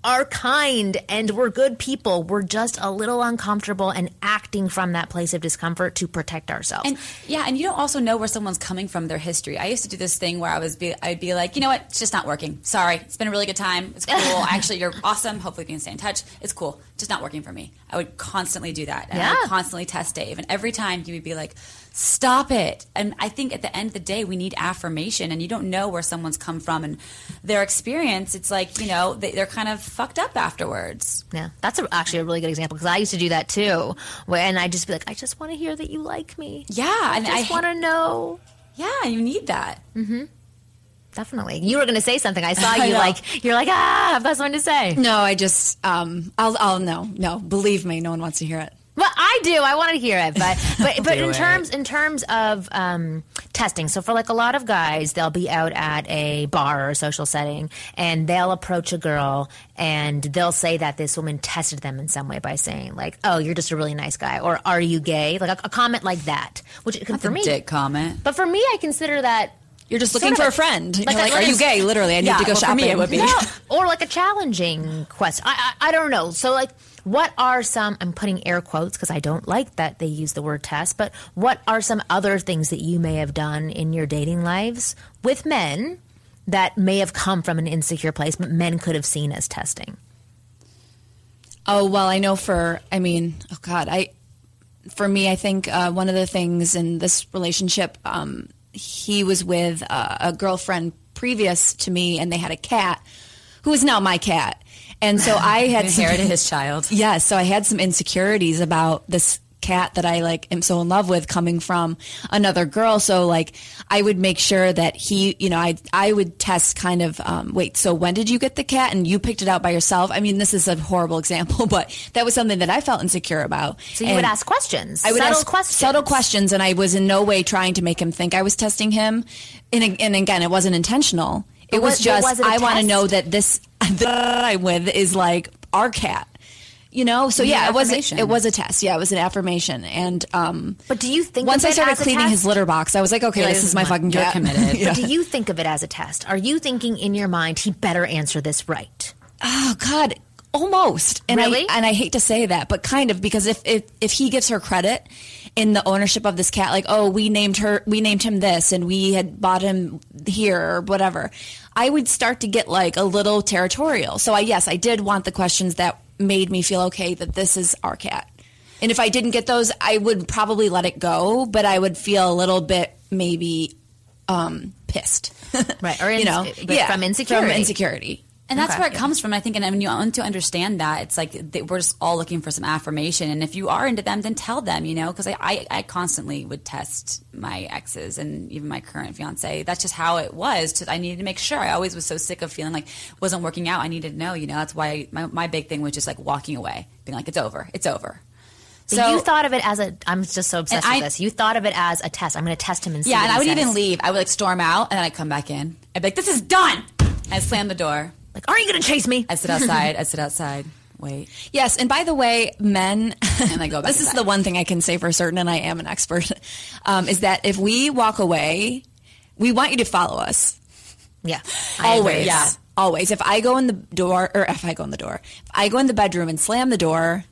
are kind and we're good people, we're just a little uncomfortable and acting from that place of discomfort to protect ourselves. And yeah, and you don't also know where someone's coming from, their history. I used to do this thing where I was be, I'd be like, you know what, it's just not working. Sorry, it's been a really good time. It's cool. [LAUGHS] Actually, you're awesome. Hopefully, we can stay in touch. It's cool. just not working for me. I would constantly do that. And I Yeah. would constantly test Dave. And every time he would be like, stop it. And I think at the end of the day, we need affirmation. And you don't know where someone's come from and their experience. It's like, you know, they, they're kind of fucked up afterwards. Yeah, that's a, actually a really good example because I used to do that too. Where, and I just be like, I just want to hear that you like me. Yeah. I And I, just want to know. yeah, you need that. Mm-hmm. Definitely. You were going to say something. I saw [LAUGHS] you know. like, you're like, ah, I've got something to say. No, I just, um, I'll, I'll, no, no, believe me, no one wants to hear it. Well, I do. I want to hear it, but [LAUGHS] but but in it. terms in terms of um, testing, so for like a lot of guys, they'll be out at a bar or a social setting, and they'll approach a girl, and they'll say that this woman tested them in some way by saying like, "Oh, you're just a really nice guy," or "Are you gay?" Like a, a comment like that, which for a me, dick comment. but for me, I consider that You're just Sort looking of for a- friend. like You're like, like are you gay? Literally, I need Yeah, to go well, for shopping. me, it would be. No, [LAUGHS] or like a challenging question. I, I I don't know. So like, what are some? I'm putting air quotes because I don't like that they use the word test. But what are some other things that you may have done in your dating lives with men that may have come from an insecure place, but men could have seen as testing? Oh well, I know for I mean, oh god, I for me, I think uh, one of the things in this relationship, um, he was with uh, a girlfriend previous to me, and they had a cat who is now my cat, and so I [LAUGHS] had some- Inherited his child. [LAUGHS] Yeah, so I had some insecurities about this cat that I like am so in love with coming from another girl. So like I would make sure that he, you know, I I would test kind of um, wait, so when did you get the cat and you picked it out by yourself? I mean, this is a horrible example, [LAUGHS] but that was something that I felt insecure about. So you And would ask questions. I would subtle ask questions. subtle questions, and I was in no way trying to make him think I was testing him. And, and again, it wasn't intentional. It But was was- just was it a I want to know that this [LAUGHS] that I'm with is like our cat. You know, so You yeah, it was affirmation. it was a test. Yeah, it was an affirmation, and um, But do you think once I started cleaning his litter box, I was like, okay, You're this is my fucking You're cat. committed. [LAUGHS] Yeah. But do you think of it as a test? Are you thinking in your mind he better answer this right? Oh God, almost. And Really? I and I hate to say that, but kind of because if if if he gives her credit in the ownership of this cat, like oh we named her, we named him this, and we had bought him here or whatever, I would start to get like a little territorial. So I yes, I did want the questions that made me feel okay that this is our cat. And if I didn't get those, I would probably let it go, but I would feel a little bit maybe um, pissed. [LAUGHS] Right, or you know, but from insecurity. From insecurity. And that's Okay. where it comes from. I think, and when you want to understand that, it's like we're just all looking for some affirmation. And if you are into them, then tell them, you know, because I, I, I constantly would test my exes and even my current fiance. That's just how it was. To, I needed to make sure. I always was so sick of feeling like it wasn't working out. I needed to know, you know, that's why my, my big thing was just like walking away, being like, it's over, it's over. So, you thought of it as a. I'm just so obsessed with I- this. You thought of it as a test. I'm going to test him and see. Yeah, and I would says. even leave. I would like storm out and then I'd come back in. I'd be like, this is done. I'd slam the door. Like, aren't you going to chase me? I'd sit outside. I'd [LAUGHS] sit outside. Wait. Yes, and by the way, men, And I go back [LAUGHS] this is the one thing I can say for certain, and I am an expert, [LAUGHS] um, is that if we walk away, we want you to follow us. Yeah, Always. Yeah. Always. If I go in the door, or if I go in the door, if I go in the bedroom and slam the door,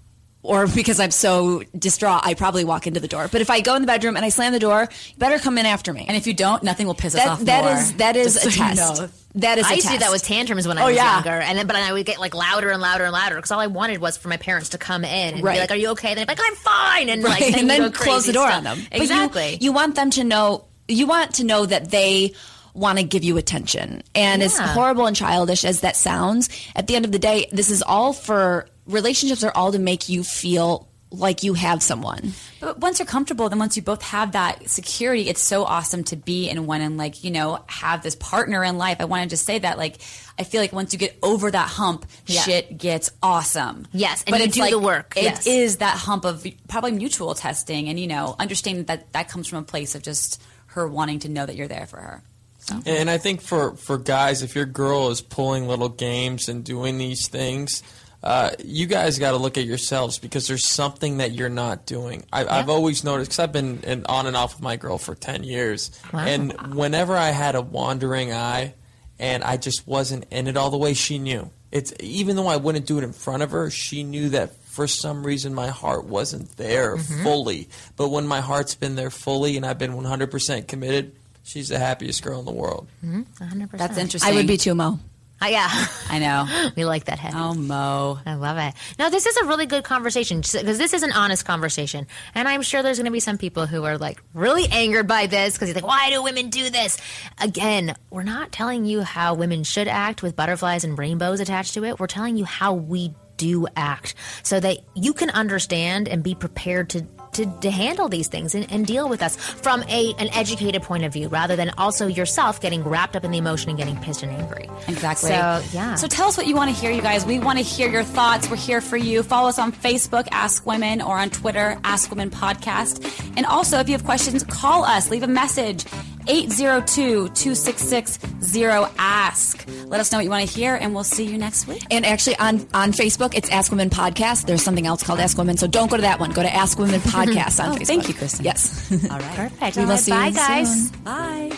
or because I'm so distraught, I probably walk into the door. But if I go in the bedroom and I slam the door, you better come in after me. And if you don't, nothing will piss us that, off that more. is that is Just a so you test. know. That is I a used to do that with tantrums when oh, I Oh, was yeah. younger, and then but I would get like louder and louder and louder because all I wanted was for my parents to come in and Right. be like, "Are you okay?" Then I'd like, "I'm fine," and like right, and then close the door stuff. on them. But you- Exactly. You, want them to know. You want to know that they want to give you attention. And as horrible and childish as that sounds, at the end of the day, this is all for relationships are all to make you feel like you have someone. But once you're comfortable, then once you both have that security, it's so awesome to be in one and like, you know, have this partner in life. I wanted to say that like I feel like once you get over that hump, Yeah. shit gets awesome. Yes, and you it's do the work, It is yes. that hump of probably mutual testing and, you know, understanding that that comes from a place of just her wanting to know that you're there for her. So And I think for, for guys, if your girl is pulling little games and doing these things, uh, you guys got to look at yourselves because there's something that you're not doing. I, I've always noticed because I've been in, on and off with my girl for 10 years. And whenever I had a wandering eye and I just wasn't in it all the way, she knew. It's Even though I wouldn't do it in front of her, she knew that for some reason my heart wasn't there fully. But when my heart's been there fully and I've been 100% committed, she's the happiest girl in the world. 100%. that's interesting. I would be too, Mo. Uh, yeah, I know. [LAUGHS] we like that head. Oh, Mo. I love it. No, this is a really good conversation because this is an honest conversation. And I'm sure there's going to be some people who are like really angered by this because you're like, why do women do this? Again, we're not telling you how women should act with butterflies and rainbows attached to it. We're telling you how we do act so that you can understand and be prepared to to, to handle these things and, and deal with us from a an educated point of view rather than also yourself getting wrapped up in the emotion and getting pissed and angry. Exactly. So, yeah. So tell us what you want to hear, you guys. We want to hear your thoughts. We're here for you. Follow us on Facebook, Ask Women, or on Twitter, Ask Women Podcast. And also, if you have questions, call us. Leave a message. 802-266-0-ASK. Let us know what you want to hear, and we'll see you next week. And actually, on, on Facebook, it's Ask Women Podcast. There's something else called Ask Women, so don't go to that one. Go to Ask Women [LAUGHS] Podcast on Oh, Facebook. thank you, Kristen. Yes. [LAUGHS] All right. Perfect. We will right, see you bye, guys. soon. Bye.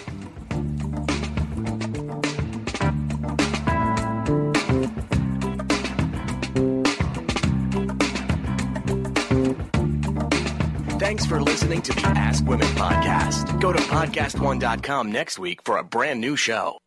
Thanks for listening to the Ask Women podcast. Go to podcastone.com next week for a brand new show.